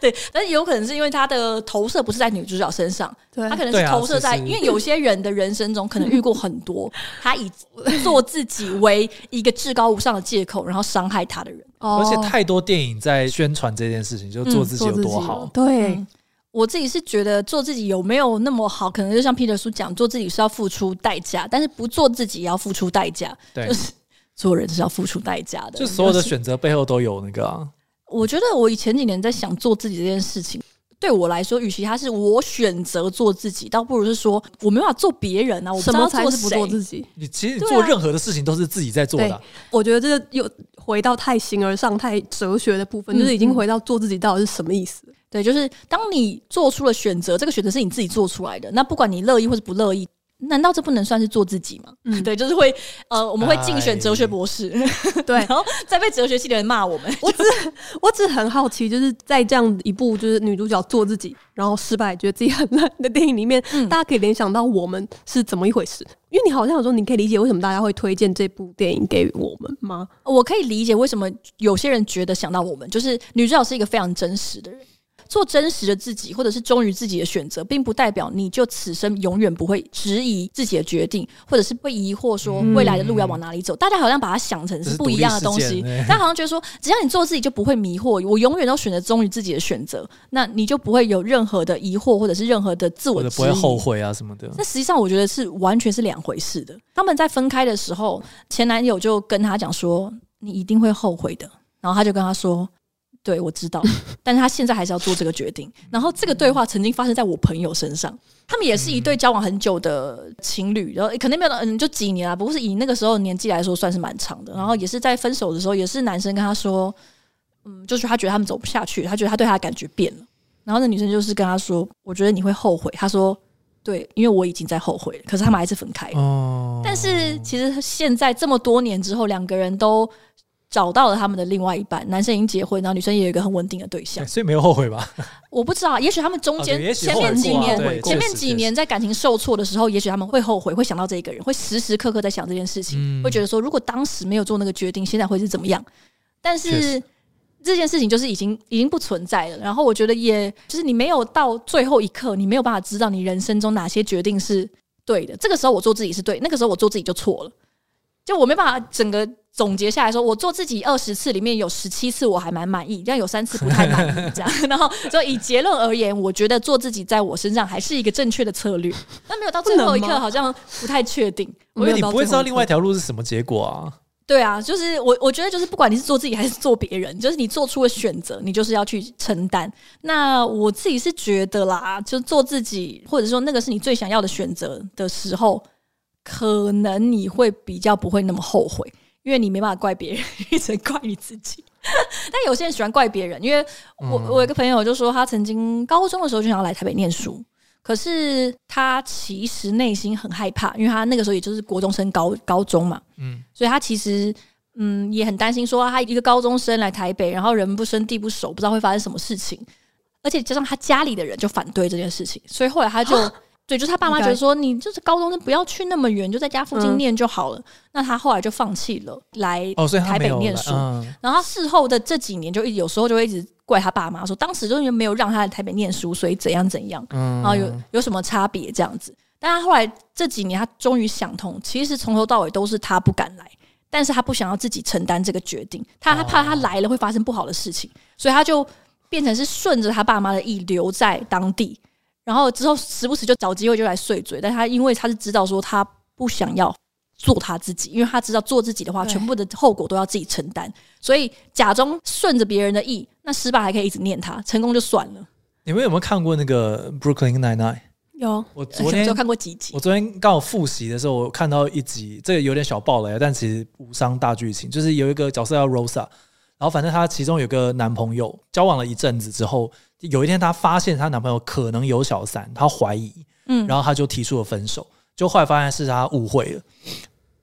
对，但是有可能是因为他的投射不是在女主角身上，对他可能是投射在，因为有些人的人生中可能遇过很多他以 做自己为一个至高无上的借口，然后伤害他的人。而且太多电影在宣传这件事情，就做自己有多好。嗯、对。嗯我自己是觉得做自己有没有那么好，可能就像 Peter 叔讲，做自己是要付出代价，但是不做自己也要付出代价。对，就是 做人是要付出代价的。就所有的选择背后都有那个、啊。我觉得我以前几年在想做自己这件事情，对我来说，与其他是我选择做自己，倒不如是说我没办法做别人啊。我不知道做什么才是不做自己？你其实做任何的事情都是自己在做的、啊。我觉得这个又回到太形而上、太哲学的部分，嗯、就是已经回到做自己到底是什么意思。对，就是当你做出了选择，这个选择是你自己做出来的。那不管你乐意或是不乐意，难道这不能算是做自己吗？嗯，对，就是会呃，我们会竞选哲学博士，哎、对，然后再被哲学系的人骂我们。我只我只很好奇，就是在这样一部就是女主角做自己，然后失败，觉得自己很烂的电影里面，嗯、大家可以联想到我们是怎么一回事？因为你好像有说，你可以理解为什么大家会推荐这部电影给我们吗？我可以理解为什么有些人觉得想到我们，就是女主角是一个非常真实的人。做真实的自己，或者是忠于自己的选择，并不代表你就此生永远不会质疑自己的决定，或者是被疑惑说未来的路要往哪里走。嗯、大家好像把它想成是不一样的东西，大家好像觉得说，只要你做自己就不会迷惑，我永远都选择忠于自己的选择，那你就不会有任何的疑惑，或者是任何的自我的不会后悔啊什么的。那实际上我觉得是完全是两回事的。他们在分开的时候，前男友就跟他讲说：“你一定会后悔的。”然后他就跟他说。对，我知道，但是他现在还是要做这个决定。然后这个对话曾经发生在我朋友身上，他们也是一对交往很久的情侣，然后可能没有嗯，就几年啊，不过是以那个时候年纪来说算是蛮长的。然后也是在分手的时候，也是男生跟他说，嗯，就是他觉得他们走不下去，他觉得他对他的感觉变了。然后那女生就是跟他说，我觉得你会后悔。他说，对，因为我已经在后悔了。可是他们还是分开了。哦，但是其实现在这么多年之后，两个人都。找到了他们的另外一半，男生已经结婚，然后女生也有一个很稳定的对象，所以没有后悔吧？我不知道，也许他们中间前面几年，前面几年在感情受挫的时候，也许他们会后悔，会想到这一个人，会时时刻刻在想这件事情，嗯、会觉得说，如果当时没有做那个决定，现在会是怎么样？但是这件事情就是已经已经不存在了。然后我觉得也，也就是你没有到最后一刻，你没有办法知道你人生中哪些决定是对的。这个时候我做自己是对，那个时候我做自己就错了。就我没办法整个。总结下来说，我做自己二十次里面有十七次我还蛮满意，但有三次不太满意，这样。然后，所以以结论而言，我觉得做自己在我身上还是一个正确的策略。那没有到最后一刻，好像不太确定。因为你不会知道另外一条路是什么结果啊。对啊，就是我我觉得就是不管你是做自己还是做别人，就是你做出了选择，你就是要去承担。那我自己是觉得啦，就做自己，或者说那个是你最想要的选择的时候，可能你会比较不会那么后悔。因为你没办法怪别人，一直怪你自己。但有些人喜欢怪别人，因为我我有个朋友就说，他曾经高中的时候就想要来台北念书，可是他其实内心很害怕，因为他那个时候也就是国中升高高中嘛，嗯，所以他其实嗯也很担心，说他一个高中生来台北，然后人不生地不熟，不知道会发生什么事情，而且加上他家里的人就反对这件事情，所以后来他就。对，就是他爸妈觉得说，你就是高中生，不要去那么远，就在家附近念就好了。嗯、那他后来就放弃了来台北念书。哦嗯、然后他事后的这几年，就有时候就会一直怪他爸妈说，当时就是没有让他来台北念书，所以怎样怎样。嗯、然后有有什么差别这样子？但他后来这几年，他终于想通，其实从头到尾都是他不敢来，但是他不想要自己承担这个决定，他他怕他来了会发生不好的事情，所以他就变成是顺着他爸妈的意留在当地。然后之后时不时就找机会就来碎嘴，但他因为他是知道说他不想要做他自己，因为他知道做自己的话，全部的后果都要自己承担，所以假装顺着别人的意，那失败还可以一直念他，成功就算了。你们有没有看过那个 Brooklyn Nine-Nine？有，我昨天就看过几集。我昨天刚好复习的时候，我看到一集，这个有点小爆雷，但其实无伤大剧情，就是有一个角色叫 Rosa，然后反正她其中有个男朋友，交往了一阵子之后。有一天，她发现她男朋友可能有小三，她怀疑，嗯，然后她就提出了分手。就后来发现是她误会了，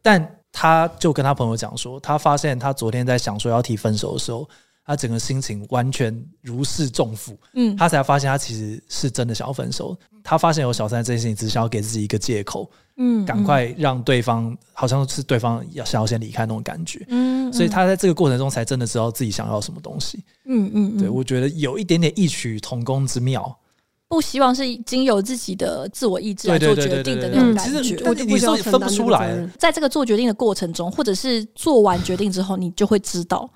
但她就跟她朋友讲说，她发现她昨天在想说要提分手的时候，她整个心情完全如释重负，嗯，她才发现她其实是真的想要分手。她发现有小三这件事情，只是想要给自己一个借口，嗯，赶快让对方好像是对方要想要先离开那种感觉，嗯，所以他在这个过程中才真的知道自己想要什么东西，嗯嗯，对，我觉得有一点点异曲同工之妙，不希望是经由自己的自我意志来做决定的那种感觉，其实我你说分不出来，在这个做决定的过程中，或者是做完决定之后，你就会知道。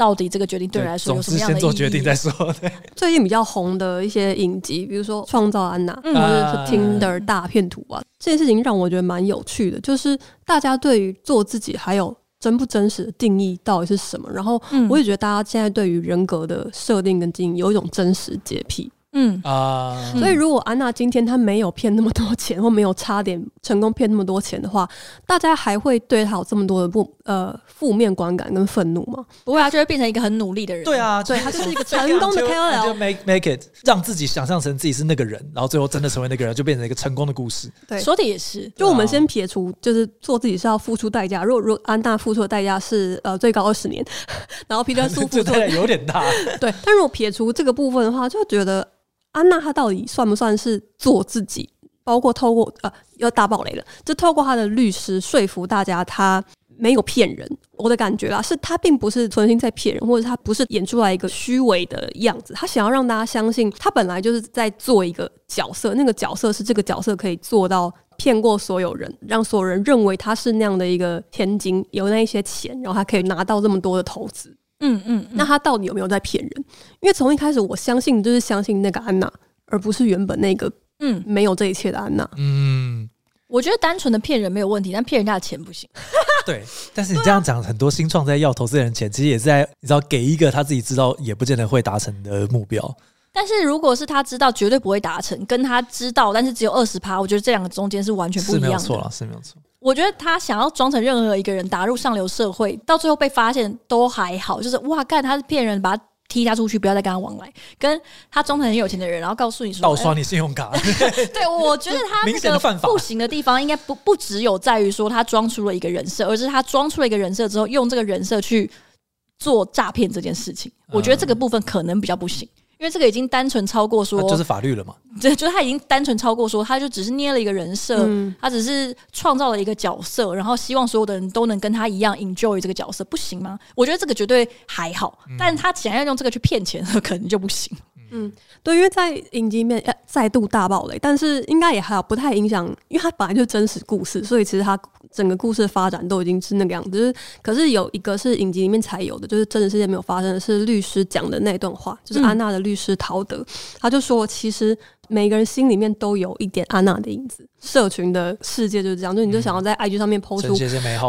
到底这个决定对你来说有什么样的意义？先做决定再说。对，最近比较红的一些影集，比如说《创造安娜》或者是 Tinder 大片图啊，这件事情让我觉得蛮有趣的。就是大家对于做自己还有真不真实的定义到底是什么？然后我也觉得大家现在对于人格的设定跟经营有一种真实洁癖。嗯啊，所以如果安娜今天她没有骗那么多钱，或没有差点成功骗那么多钱的话，大家还会对她有这么多的不呃负面观感跟愤怒吗？不会，啊就会变成一个很努力的人。对啊，对，她就是一个成功的 KOL，就 make make it，让自己想象成自己是那个人，然后最后真的成为那个人，就变成一个成功的故事。对，说的也是。就我们先撇除，就是做自己是要付出代价。如果如果安娜付出的代价是呃最高二十年，然后皮特叔付出的有点大。对，但如果撇除这个部分的话，就觉得。安娜她到底算不算是做自己？包括透过呃，要大爆雷了，就透过她的律师说服大家，她没有骗人。我的感觉啦，是她并不是存心在骗人，或者她不是演出来一个虚伪的样子。她想要让大家相信，她本来就是在做一个角色，那个角色是这个角色可以做到骗过所有人，让所有人认为她是那样的一个千金，有那一些钱，然后她可以拿到这么多的投资。嗯嗯，那他到底有没有在骗人？因为从一开始，我相信就是相信那个安娜，而不是原本那个嗯没有这一切的安娜。嗯，我觉得单纯的骗人没有问题，但骗人家的钱不行。对，但是你这样讲，很多新创在要投资人钱，其实也是在你知道给一个他自己知道也不见得会达成的目标。但是如果是他知道绝对不会达成，跟他知道但是只有二十趴，我觉得这两个中间是完全不一样的。是没有错了，是没有错。我觉得他想要装成任何一个人打入上流社会，到最后被发现都还好，就是哇，干他是骗人，把他踢他出去，不要再跟他往来。跟他装成很有钱的人，然后告诉你说盗刷你信用卡。对，我觉得他那个不行的地方，应该不不只有在于说他装出了一个人设，而是他装出了一个人设之后，用这个人设去做诈骗这件事情。我觉得这个部分可能比较不行。因为这个已经单纯超过说，就是法律了嘛。对，就是他已经单纯超过说，他就只是捏了一个人设，嗯、他只是创造了一个角色，然后希望所有的人都能跟他一样 enjoy 这个角色，不行吗？我觉得这个绝对还好，嗯、但他想要用这个去骗钱，可能就不行。嗯，对，因为在影集里面再度大爆雷，但是应该也还好，不太影响，因为他本来就是真实故事，所以其实他整个故事的发展都已经是那个样子。就是，可是有一个是影集里面才有的，就是真实世界没有发生的是律师讲的那段话，就是安娜的律师陶德，嗯、他就说其实。每个人心里面都有一点安娜的影子，社群的世界就是这样，就你就想要在 IG 上面 PO 出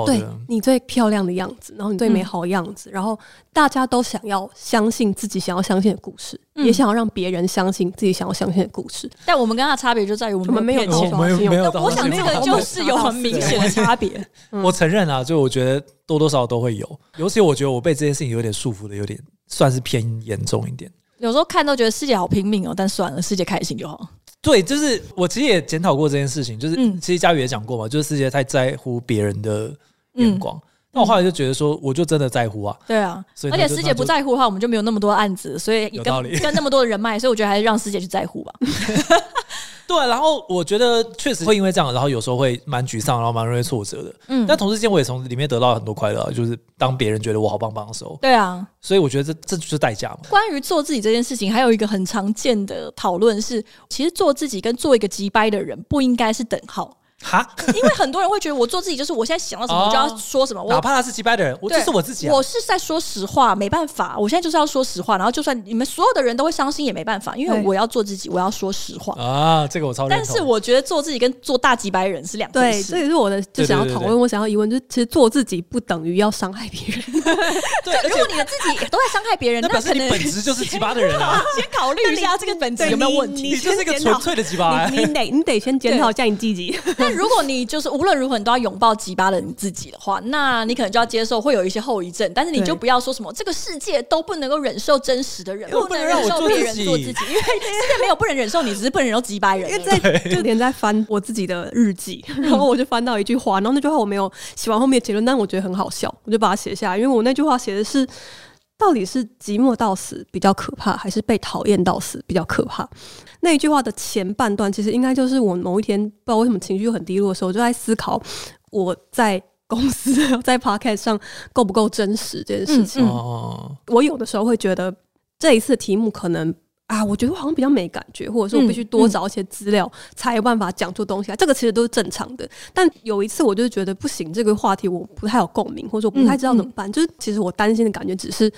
对你最漂亮的样子，然后你最美好的样子，然后大家都想要相信自己想要相信的故事，也想要让别人相信自己想要相信的故事。但我们跟他的差别就在于我们没有没有，没有。我想这个就是有很明显的差别。我承认啊，就我觉得多多少少都会有，尤其我觉得我被这件事情有点束缚的，有点算是偏严重一点。有时候看都觉得师姐好拼命哦，但算了，师姐开心就好。对，就是我其实也检讨过这件事情，就是其实嘉宇也讲过嘛，就是师姐太在乎别人的眼光。嗯那我后来就觉得说，我就真的在乎啊。对啊，所以而且师姐不在乎的话，我们就没有那么多案子，所以跟跟那么多的人脉，所以我觉得还是让师姐去在乎吧。对，然后我觉得确实会因为这样，然后有时候会蛮沮丧，然后蛮容易挫折的。嗯，但同时间我也从里面得到很多快乐，就是当别人觉得我好棒棒的时候。对啊，所以我觉得这这就是代价嘛。关于做自己这件事情，还有一个很常见的讨论是，其实做自己跟做一个急掰的人不应该是等号。哈，因为很多人会觉得我做自己就是我现在想到什么我就要说什么，哪怕他是机掰的人，我这是我自己。我是在说实话，没办法，我现在就是要说实话。然后就算你们所有的人都会伤心也没办法，因为我要做自己，我要说实话啊。这个我超认同。但是我觉得做自己跟做大机掰人是两回事。对，这也是我的就想要讨论，我想要疑问，就是其实做自己不等于要伤害别人。对，如果你的自己都在伤害别人，那表示你本质就是机掰的人啊。先考虑一下这个本质有没有问题。你就是一个纯粹的机掰。你得你得先检讨一下你自己。但如果你就是。无论如何，你都要拥抱机掰的你自己的话，那你可能就要接受会有一些后遗症。但是你就不要说什么这个世界都不能够忍受真实的人，不能忍受别人做自己，因为世界没有不能忍受你，只是不能忍受机掰人。因为在这天在翻我自己的日记，然后我就翻到一句话，然后那句话我没有写完后面的结论，但我觉得很好笑，我就把它写下来。因为我那句话写的是，到底是寂寞到死比较可怕，还是被讨厌到死比较可怕？那一句话的前半段，其实应该就是我某一天不知道为什么情绪很低落的时候，我就在思考我在公司在 podcast 上够不够真实这件事情。嗯、我有的时候会觉得这一次题目可能啊，我觉得我好像比较没感觉，或者说我必须多找一些资料才有办法讲出东西来。这个其实都是正常的。但有一次我就觉得不行，这个话题我不太有共鸣，或者说我不太知道怎么办。嗯、就是其实我担心的感觉只是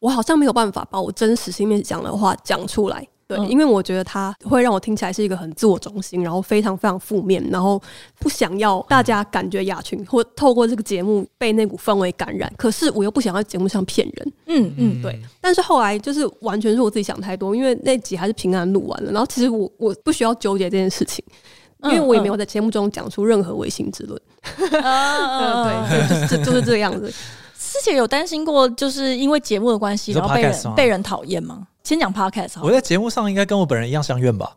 我好像没有办法把我真实心里面讲的话讲出来。对，因为我觉得他会让我听起来是一个很自我中心，然后非常非常负面，然后不想要大家感觉亚群或透过这个节目被那股氛围感染。可是我又不想要节目上骗人。嗯嗯，对。但是后来就是完全是我自己想太多，因为那集还是平安录完了。然后其实我我不需要纠结这件事情，因为我也没有在节目中讲出任何违心之论。对，就是就是这样子。之前有担心过，就是因为节目的关系，然后被人被人讨厌吗？先讲 podcast，我在节目上应该跟我本人一样相怨吧？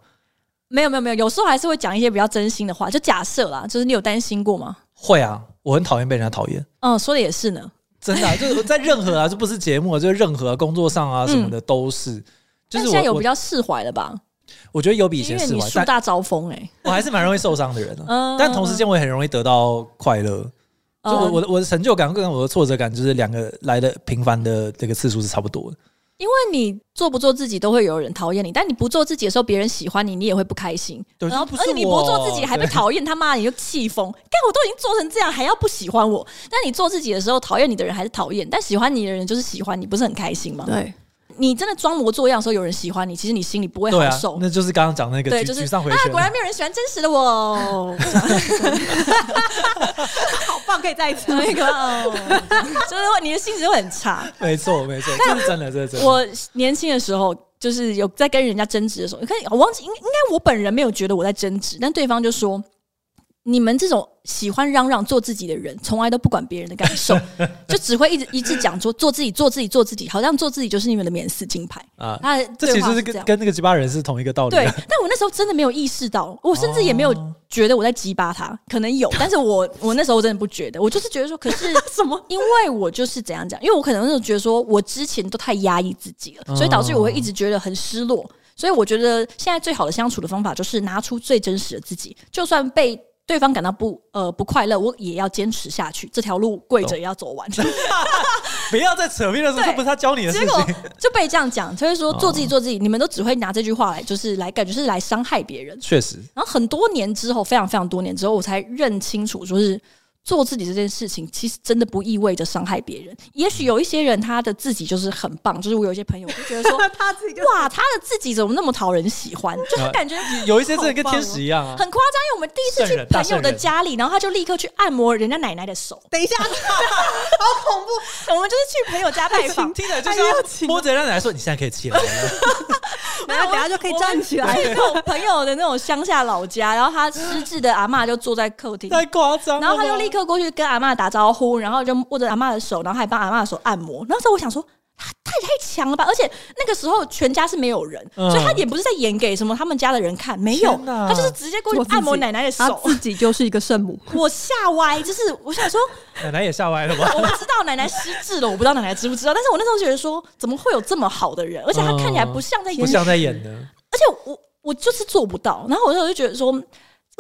没有没有没有，有时候还是会讲一些比较真心的话。就假设啦，就是你有担心过吗？会啊，我很讨厌被人家讨厌。嗯，说的也是呢，真的、啊，就是在任何啊，这不是节目啊，就是任何、啊、工作上啊什么的都是。嗯、就是我现在有比较释怀了吧？我觉得有比以前释怀。树大招风哎、欸，我还是蛮容易受伤的人、啊。嗯，但同时间我也很容易得到快乐。就我我的我的成就感跟我的挫折感，就是两个来的频繁的这个次数是差不多的。因为你做不做自己都会有人讨厌你，但你不做自己的时候，别人喜欢你，你也会不开心。然后而且你不做自己还被讨厌，他妈你就气疯。干，我都已经做成这样，还要不喜欢我？但你做自己的时候，讨厌你的人还是讨厌，但喜欢你的人就是喜欢你，不是很开心吗？对。你真的装模作样的时候，有人喜欢你，其实你心里不会好受。啊、那就是刚刚讲那个对，就是沮丧回旋。啊，果然没有人喜欢真实的我。好棒，可以再一次那个，就是你的心情会很差。没错，没错，这是真的，这是真的。我年轻的时候，就是有在跟人家争执的时候，你看，我忘记应应该我本人没有觉得我在争执，但对方就说。你们这种喜欢嚷嚷做自己的人，从来都不管别人的感受，就只会一直一直讲说做自己、做自己、做自己，好像做自己就是你们的免死金牌啊！他这其实是跟跟那个鸡巴人是同一个道理。对，但我那时候真的没有意识到，我甚至也没有觉得我在鸡巴他，可能有，但是我我那时候真的不觉得，我就是觉得说，可是 什么？因为我就是怎样讲，因为我可能那时候觉得说我之前都太压抑自己了，所以导致我会一直觉得很失落。所以我觉得现在最好的相处的方法就是拿出最真实的自己，就算被。对方感到不呃不快乐，我也要坚持下去，这条路跪着也要走完。哦、不要再扯面的时候，这不是他教你的事情。结果就被这样讲，就是说做自己，做自己，你们都只会拿这句话来，就是来感觉是来伤害别人。确实。然后很多年之后，非常非常多年之后，我才认清楚，就是。做自己这件事情，其实真的不意味着伤害别人。也许有一些人，他的自己就是很棒。就是我有一些朋友，就觉得说，他自己哇，他的自己怎么那么讨人喜欢？就是感觉有一些真的跟天使一样啊，很夸张。因为我们第一次去朋友的家里，然后他就立刻去按摩人家奶奶的手。等一下，好恐怖！我们就是去朋友家拜访，听着就是摸着人家奶奶说：“你现在可以起来了。”然后等下就可以站起来。去朋友的那种乡下老家，然后他失智的阿嬷就坐在客厅，太夸张。然后他就立刻过去跟阿嬷打招呼，然后就握着阿嬷的手，然后还帮阿嬷的手按摩。那时候我想说，他也太强了吧！而且那个时候全家是没有人，嗯、所以他也不是在演给什么他们家的人看，没有，他就是直接过去按摩奶奶的手，自己就是一个圣母。我吓歪，就是我想说，奶奶也吓歪了吧？我不知道奶奶失智了，我不知道奶奶知不知道，但是我那时候觉得说，怎么会有这么好的人？而且他看起来不像在演，不像在演的，而且我我就是做不到。然后我那时候就觉得说，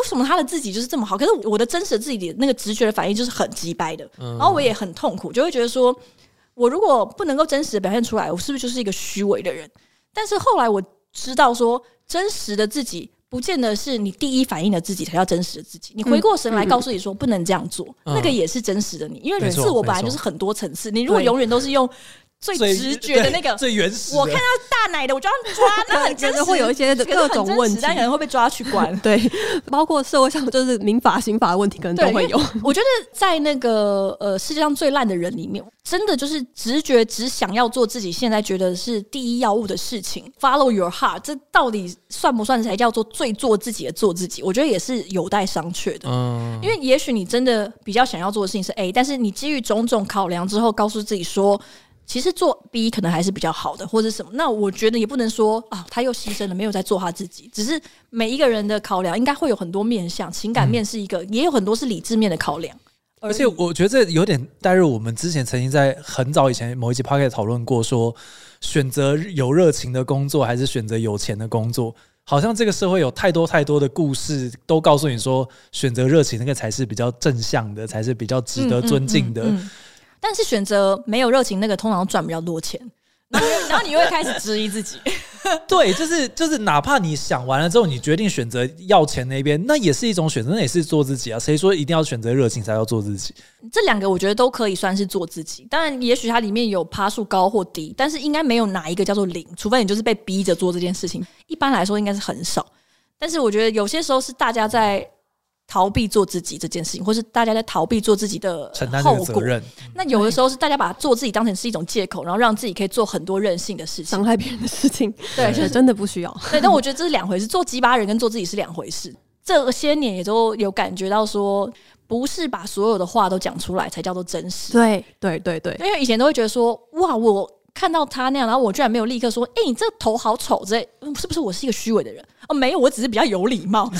为什么他的自己就是这么好？可是我的真实的自己的那个直觉的反应就是很机掰的，嗯、然后我也很痛苦，就会觉得说。我如果不能够真实的表现出来，我是不是就是一个虚伪的人？但是后来我知道说，真实的自己不见得是你第一反应的自己才叫真实的自己。你回过神来告诉你说不能这样做，嗯、那个也是真实的你，因为自我本来就是很多层次。你如果永远都是用。最直觉的那个最原始，我看到大奶的，我就要抓，那很 真实，会有一些各种问题，但可能会被抓去关。对，包括社会上就是民法、刑法的问题，可能都会有。我觉得在那个呃世界上最烂的人里面，真的就是直觉只想要做自己现在觉得是第一要务的事情，Follow your heart，这到底算不算才叫做最做自己的做自己？我觉得也是有待商榷的。嗯，因为也许你真的比较想要做的事情是 A，但是你基于种种考量之后，告诉自己说。其实做 B 可能还是比较好的，或者什么。那我觉得也不能说啊，他又牺牲了，没有在做他自己。只是每一个人的考量应该会有很多面向，情感面是一个，嗯、也有很多是理智面的考量。而且我觉得这有点带入我们之前曾经在很早以前某一集 Podcast 讨论过，说选择有热情的工作还是选择有钱的工作，好像这个社会有太多太多的故事都告诉你说，选择热情那个才是比较正向的，才是比较值得尊敬的。嗯嗯嗯嗯但是选择没有热情那个，通常赚比较多钱，然后，然后你又会开始质疑自己。对，就是就是，哪怕你想完了之后，你决定选择要钱那边，那也是一种选择，那也是做自己啊。谁说一定要选择热情才要做自己？这两个我觉得都可以算是做自己。当然，也许它里面有趴数高或低，但是应该没有哪一个叫做零，除非你就是被逼着做这件事情。一般来说，应该是很少。但是我觉得有些时候是大家在。逃避做自己这件事情，或是大家在逃避做自己的后果责任。那有的时候是大家把做自己当成是一种借口，然后让自己可以做很多任性的事情，伤害别人的事情。对，就是真的不需要。对，但我觉得这是两回事，做鸡巴人跟做自己是两回事。这些年也都有感觉到说，不是把所有的话都讲出来才叫做真实。对，对，对，对。因为以前都会觉得说，哇，我看到他那样，然后我居然没有立刻说，哎，你这头好丑之类，是不是我是一个虚伪的人？哦，没有，我只是比较有礼貌。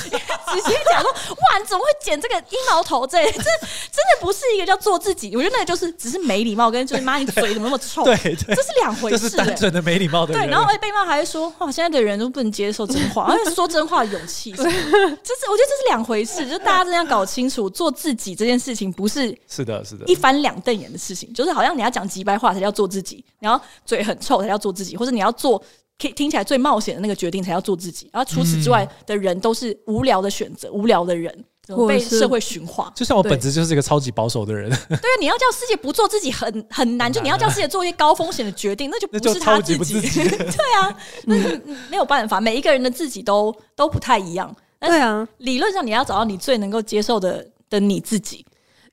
直接讲说，哇，你怎么会剪这个阴毛头？这这真的不是一个叫做自己。我觉得那个就是只是没礼貌，跟就是妈，你嘴怎么那么臭？对，这是两回事。这是单纯的没礼貌的人。对，然后被骂还是说，哇，现在的人都不能接受真话，而 且说真话的勇气，就是我觉得这是两回事。就大家真的要搞清楚，做自己这件事情不是是的，是的，一翻两瞪眼的事情。就是好像你要讲几百话才叫做自己，然后嘴很臭才叫做自己，或者你要做。听起来最冒险的那个决定才要做自己，然后除此之外的人都是无聊的选择，无聊的人被社会驯化。就像我本质就是一个超级保守的人。对啊，你要叫世界不做自己很很难，就你要叫世界做一些高风险的决定，那就不是他自己。对啊，那 没有办法，每一个人的自己都都不太一样。对啊，理论上你要找到你最能够接受的的你自己。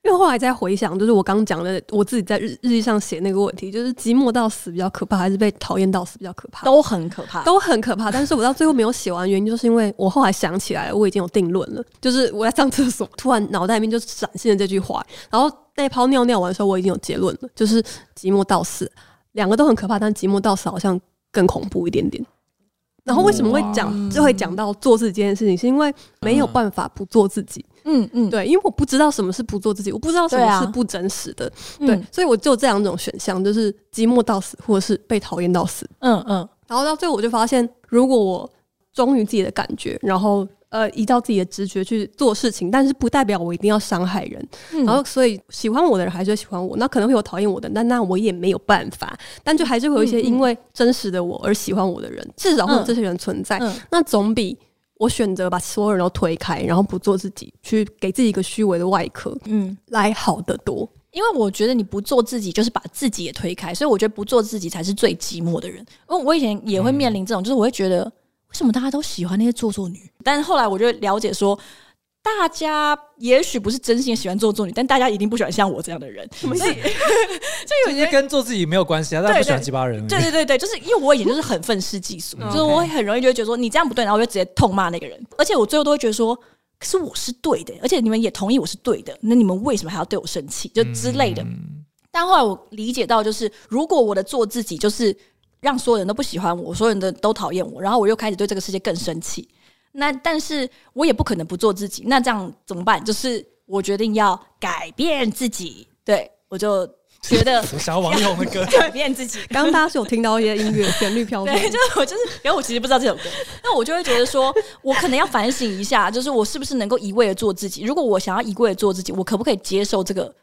因为后来在回想，就是我刚讲的，我自己在日日记上写那个问题，就是寂寞到死比较可怕，还是被讨厌到死比较可怕？都很可怕，都很可怕。但是我到最后没有写完，原因就是因为我后来想起来了，我已经有定论了。就是我在上厕所，突然脑袋里面就闪现了这句话，然后那泡尿尿完的时候，我已经有结论了，就是寂寞到死，两个都很可怕，但寂寞到死好像更恐怖一点点。然后为什么会讲，就会讲到做自己这件事情，是因为没有办法不做自己。嗯嗯，对，因为我不知道什么是不做自己，我不知道什么是不真实的，对，所以我就这两种选项，就是寂寞到死，或者是被讨厌到死。嗯嗯，然后到最后我就发现，如果我忠于自己的感觉，然后呃依照自己的直觉去做事情，但是不代表我一定要伤害人。然后所以喜欢我的人还是会喜欢我，那可能会有讨厌我的，那那我也没有办法。但就还是会有一些因为真实的我而喜欢我的人，至少会有这些人存在。那总比。我选择把所有人都推开，然后不做自己，去给自己一个虚伪的外壳，嗯，来好得多。因为我觉得你不做自己，就是把自己也推开，所以我觉得不做自己才是最寂寞的人。因为我以前也会面临这种，就是我会觉得为什么大家都喜欢那些做作女，但是后来我就了解说。大家也许不是真心喜欢做作女，但大家一定不喜欢像我这样的人。什么意思？就 有些跟做自己没有关系啊，大家不喜欢鸡巴人。对对对对，就是因为我以前就是很愤世嫉俗，就是我会很容易就会觉得说你这样不对，然后我就直接痛骂那个人。而且我最后都会觉得说，可是我是对的，而且你们也同意我是对的，那你们为什么还要对我生气？就之类的。但后来我理解到，就是如果我的做自己就是让所有人都不喜欢我，所有人的都讨厌我，然后我又开始对这个世界更生气，那但是我也不可能不做自己。那这样怎么办？就是我决定要改变自己。对，我就。觉得我 想要王力宏的歌，改变自己。刚刚大家是有听到一些音乐旋律飘对，就是我就是，然后我其实不知道这首歌，那我就会觉得说，我可能要反省一下，就是我是不是能够一味的做自己？如果我想要一味的做自己，我可不可以接受这个？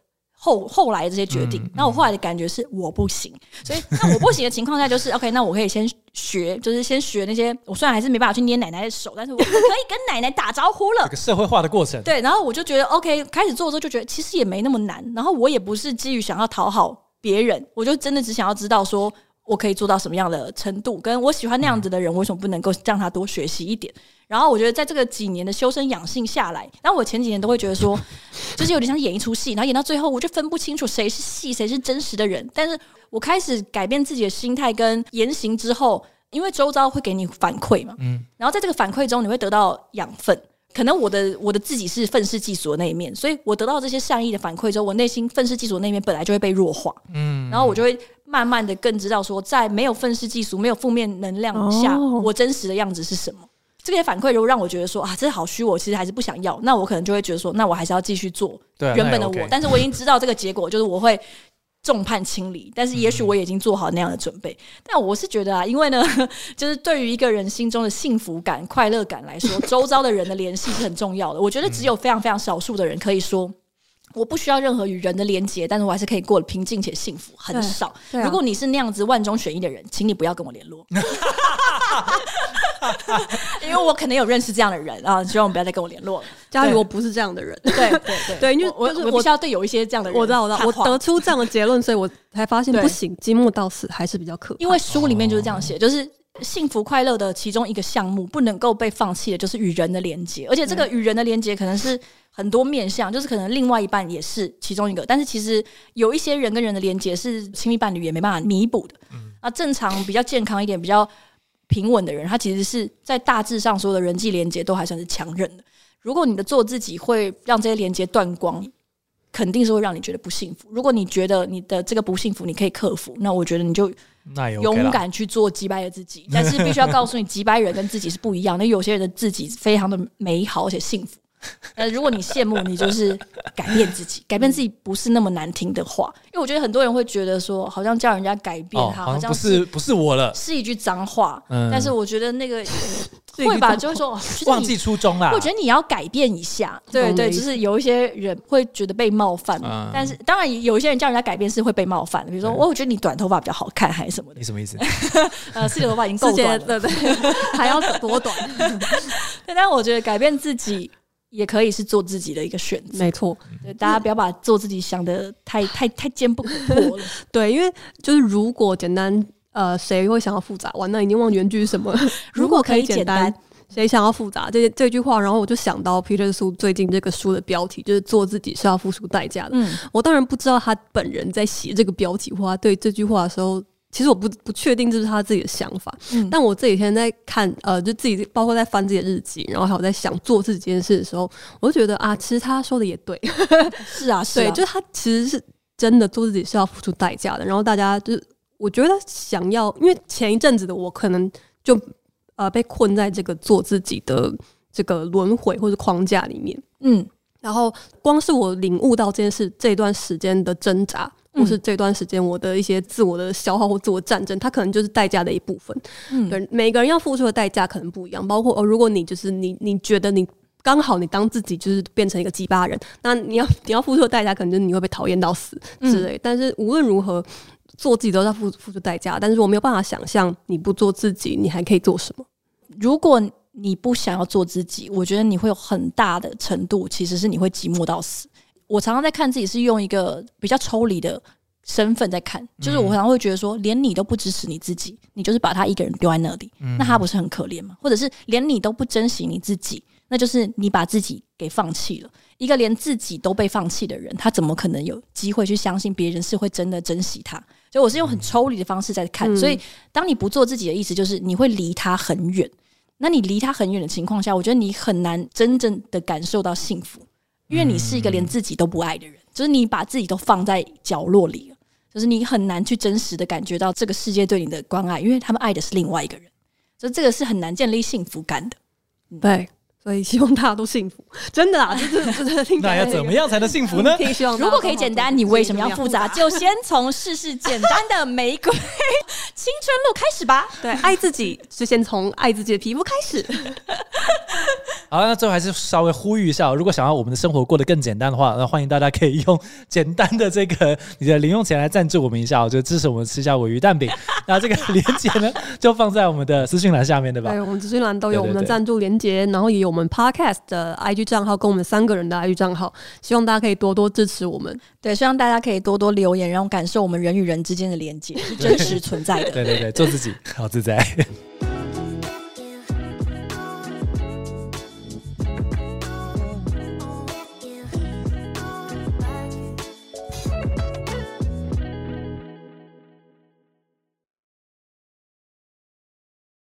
后后来的这些决定，那、嗯、我后来的感觉是我不行，所以那我不行的情况下，就是 OK，那我可以先学，就是先学那些。我虽然还是没办法去捏奶奶的手，但是我可以 跟奶奶打招呼了。这个社会化的过程，对。然后我就觉得 OK，开始做的时候就觉得其实也没那么难。然后我也不是基于想要讨好别人，我就真的只想要知道说我可以做到什么样的程度，跟我喜欢那样子的人，为什么不能够让他多学习一点？然后我觉得，在这个几年的修身养性下来，然后我前几年都会觉得说，就是有点像演一出戏，然后演到最后，我就分不清楚谁是戏，谁是真实的人。但是我开始改变自己的心态跟言行之后，因为周遭会给你反馈嘛，嗯，然后在这个反馈中，你会得到养分。可能我的我的自己是愤世嫉俗的那一面，所以我得到这些善意的反馈之后，我内心愤世嫉俗的那一面本来就会被弱化，嗯，然后我就会慢慢的更知道说，在没有愤世嫉俗、没有负面能量下，哦，我真实的样子是什么。这些反馈如果让我觉得说啊，这好虚，我其实还是不想要，那我可能就会觉得说，那我还是要继续做原本的我。啊 OK、但是我已经 知道这个结果，就是我会众叛亲离。但是也许我已经做好那样的准备。嗯、但我是觉得啊，因为呢，就是对于一个人心中的幸福感、快乐感来说，周遭的人的联系是很重要的。我觉得只有非常非常少数的人可以说，我不需要任何与人的连接，但是我还是可以过得平静且幸福。很少。啊、如果你是那样子万中选一的人，请你不要跟我联络。因为我可能有认识这样的人啊，希望不要再跟我联络了。佳宇，我不是这样的人。对对对，对，因为我我必须要对有一些这样的人，我知道我知道，我得出这样的结论，所以我才发现不行，积木到死还是比较可怕。因为书里面就是这样写，就是幸福快乐的其中一个项目不能够被放弃的，就是与人的连接。而且这个与人的连接可能是很多面向，就是可能另外一半也是其中一个。但是其实有一些人跟人的连接是亲密伴侣也没办法弥补的。嗯，那正常比较健康一点，比较。平稳的人，他其实是在大致上所有的人际连接都还算是强韧的。如果你的做自己会让这些连接断光，肯定是会让你觉得不幸福。如果你觉得你的这个不幸福你可以克服，那我觉得你就勇敢去做击败的自己。但是必须要告诉你，击败人跟自己是不一样的。有些人的自己非常的美好而且幸福。呃，如果你羡慕，你就是改变自己，改变自己不是那么难听的话，因为我觉得很多人会觉得说，好像叫人家改变他，好像不是不是我了，是一句脏话。嗯，但是我觉得那个会吧，就是说忘记初衷啦。我觉得你要改变一下，对对，就是有一些人会觉得被冒犯，但是当然有一些人叫人家改变是会被冒犯的，比如说，我觉得你短头发比较好看，还是什么的。你什么意思？呃，自己的头发已经够短了，对对，还要多短？对，但我觉得改变自己。也可以是做自己的一个选择，没错。对，大家不要把做自己想的太太太坚不可破了。对，因为就是如果简单，呃，谁会想要复杂？完了，已经忘原句是什么？如果可以简单，谁想要复杂？这这句话，然后我就想到 Peter Su 最近这个书的标题，就是做自己是要付出代价的。嗯，我当然不知道他本人在写这个标题话对这句话的时候。其实我不不确定这是他自己的想法，嗯，但我这几天在看，呃，就自己包括在翻自己的日记，然后还有在想做自己这件事的时候，我就觉得啊，其实他说的也对，是啊，是啊，对，就是他其实是真的做自己是要付出代价的。然后大家就是，我觉得想要，因为前一阵子的我可能就呃被困在这个做自己的这个轮回或者框架里面，嗯，然后光是我领悟到这件事这段时间的挣扎。或是这段时间我的一些自我的消耗或自我战争，它可能就是代价的一部分。嗯，对，每个人要付出的代价可能不一样。包括哦，如果你就是你，你觉得你刚好你当自己就是变成一个鸡巴人，那你要你要付出的代价，可能就是你会被讨厌到死之类。嗯，但是无论如何，做自己都要付付出代价。但是我没有办法想象你不做自己，你还可以做什么？如果你不想要做自己，我觉得你会有很大的程度，其实是你会寂寞到死。我常常在看自己是用一个比较抽离的身份在看，就是我常常会觉得说，连你都不支持你自己，你就是把他一个人丢在那里，那他不是很可怜吗？或者是连你都不珍惜你自己，那就是你把自己给放弃了。一个连自己都被放弃的人，他怎么可能有机会去相信别人是会真的珍惜他？所以我是用很抽离的方式在看。所以当你不做自己的意思，就是你会离他很远。那你离他很远的情况下，我觉得你很难真正的感受到幸福。因为你是一个连自己都不爱的人，就是你把自己都放在角落里了。就是你很难去真实的感觉到这个世界对你的关爱，因为他们爱的是另外一个人，所以这个是很难建立幸福感的。对。所以希望大家都幸福，真的啊！就是就是，那要怎么样才能幸福呢？希望如果可以简单，你为什么要复杂？就先从试试简单的玫瑰青春露开始吧。对，爱自己就先从爱自己的皮肤开始。好，那最后还是稍微呼吁一下，如果想要我们的生活过得更简单的话，那欢迎大家可以用简单的这个你的零用钱来赞助我们一下，就支持我们吃下尾鱼蛋饼。那这个链接呢，就放在我们的资讯栏下面，对吧？对，我们资讯栏都有我们的赞助链接，然后也有我们 Podcast 的 IG 账号跟我们三个人的 IG 账号，希望大家可以多多支持我们。对，希望大家可以多多留言，然后感受我们人与人之间的连接是真实存在的。对对对，做自己，好自在。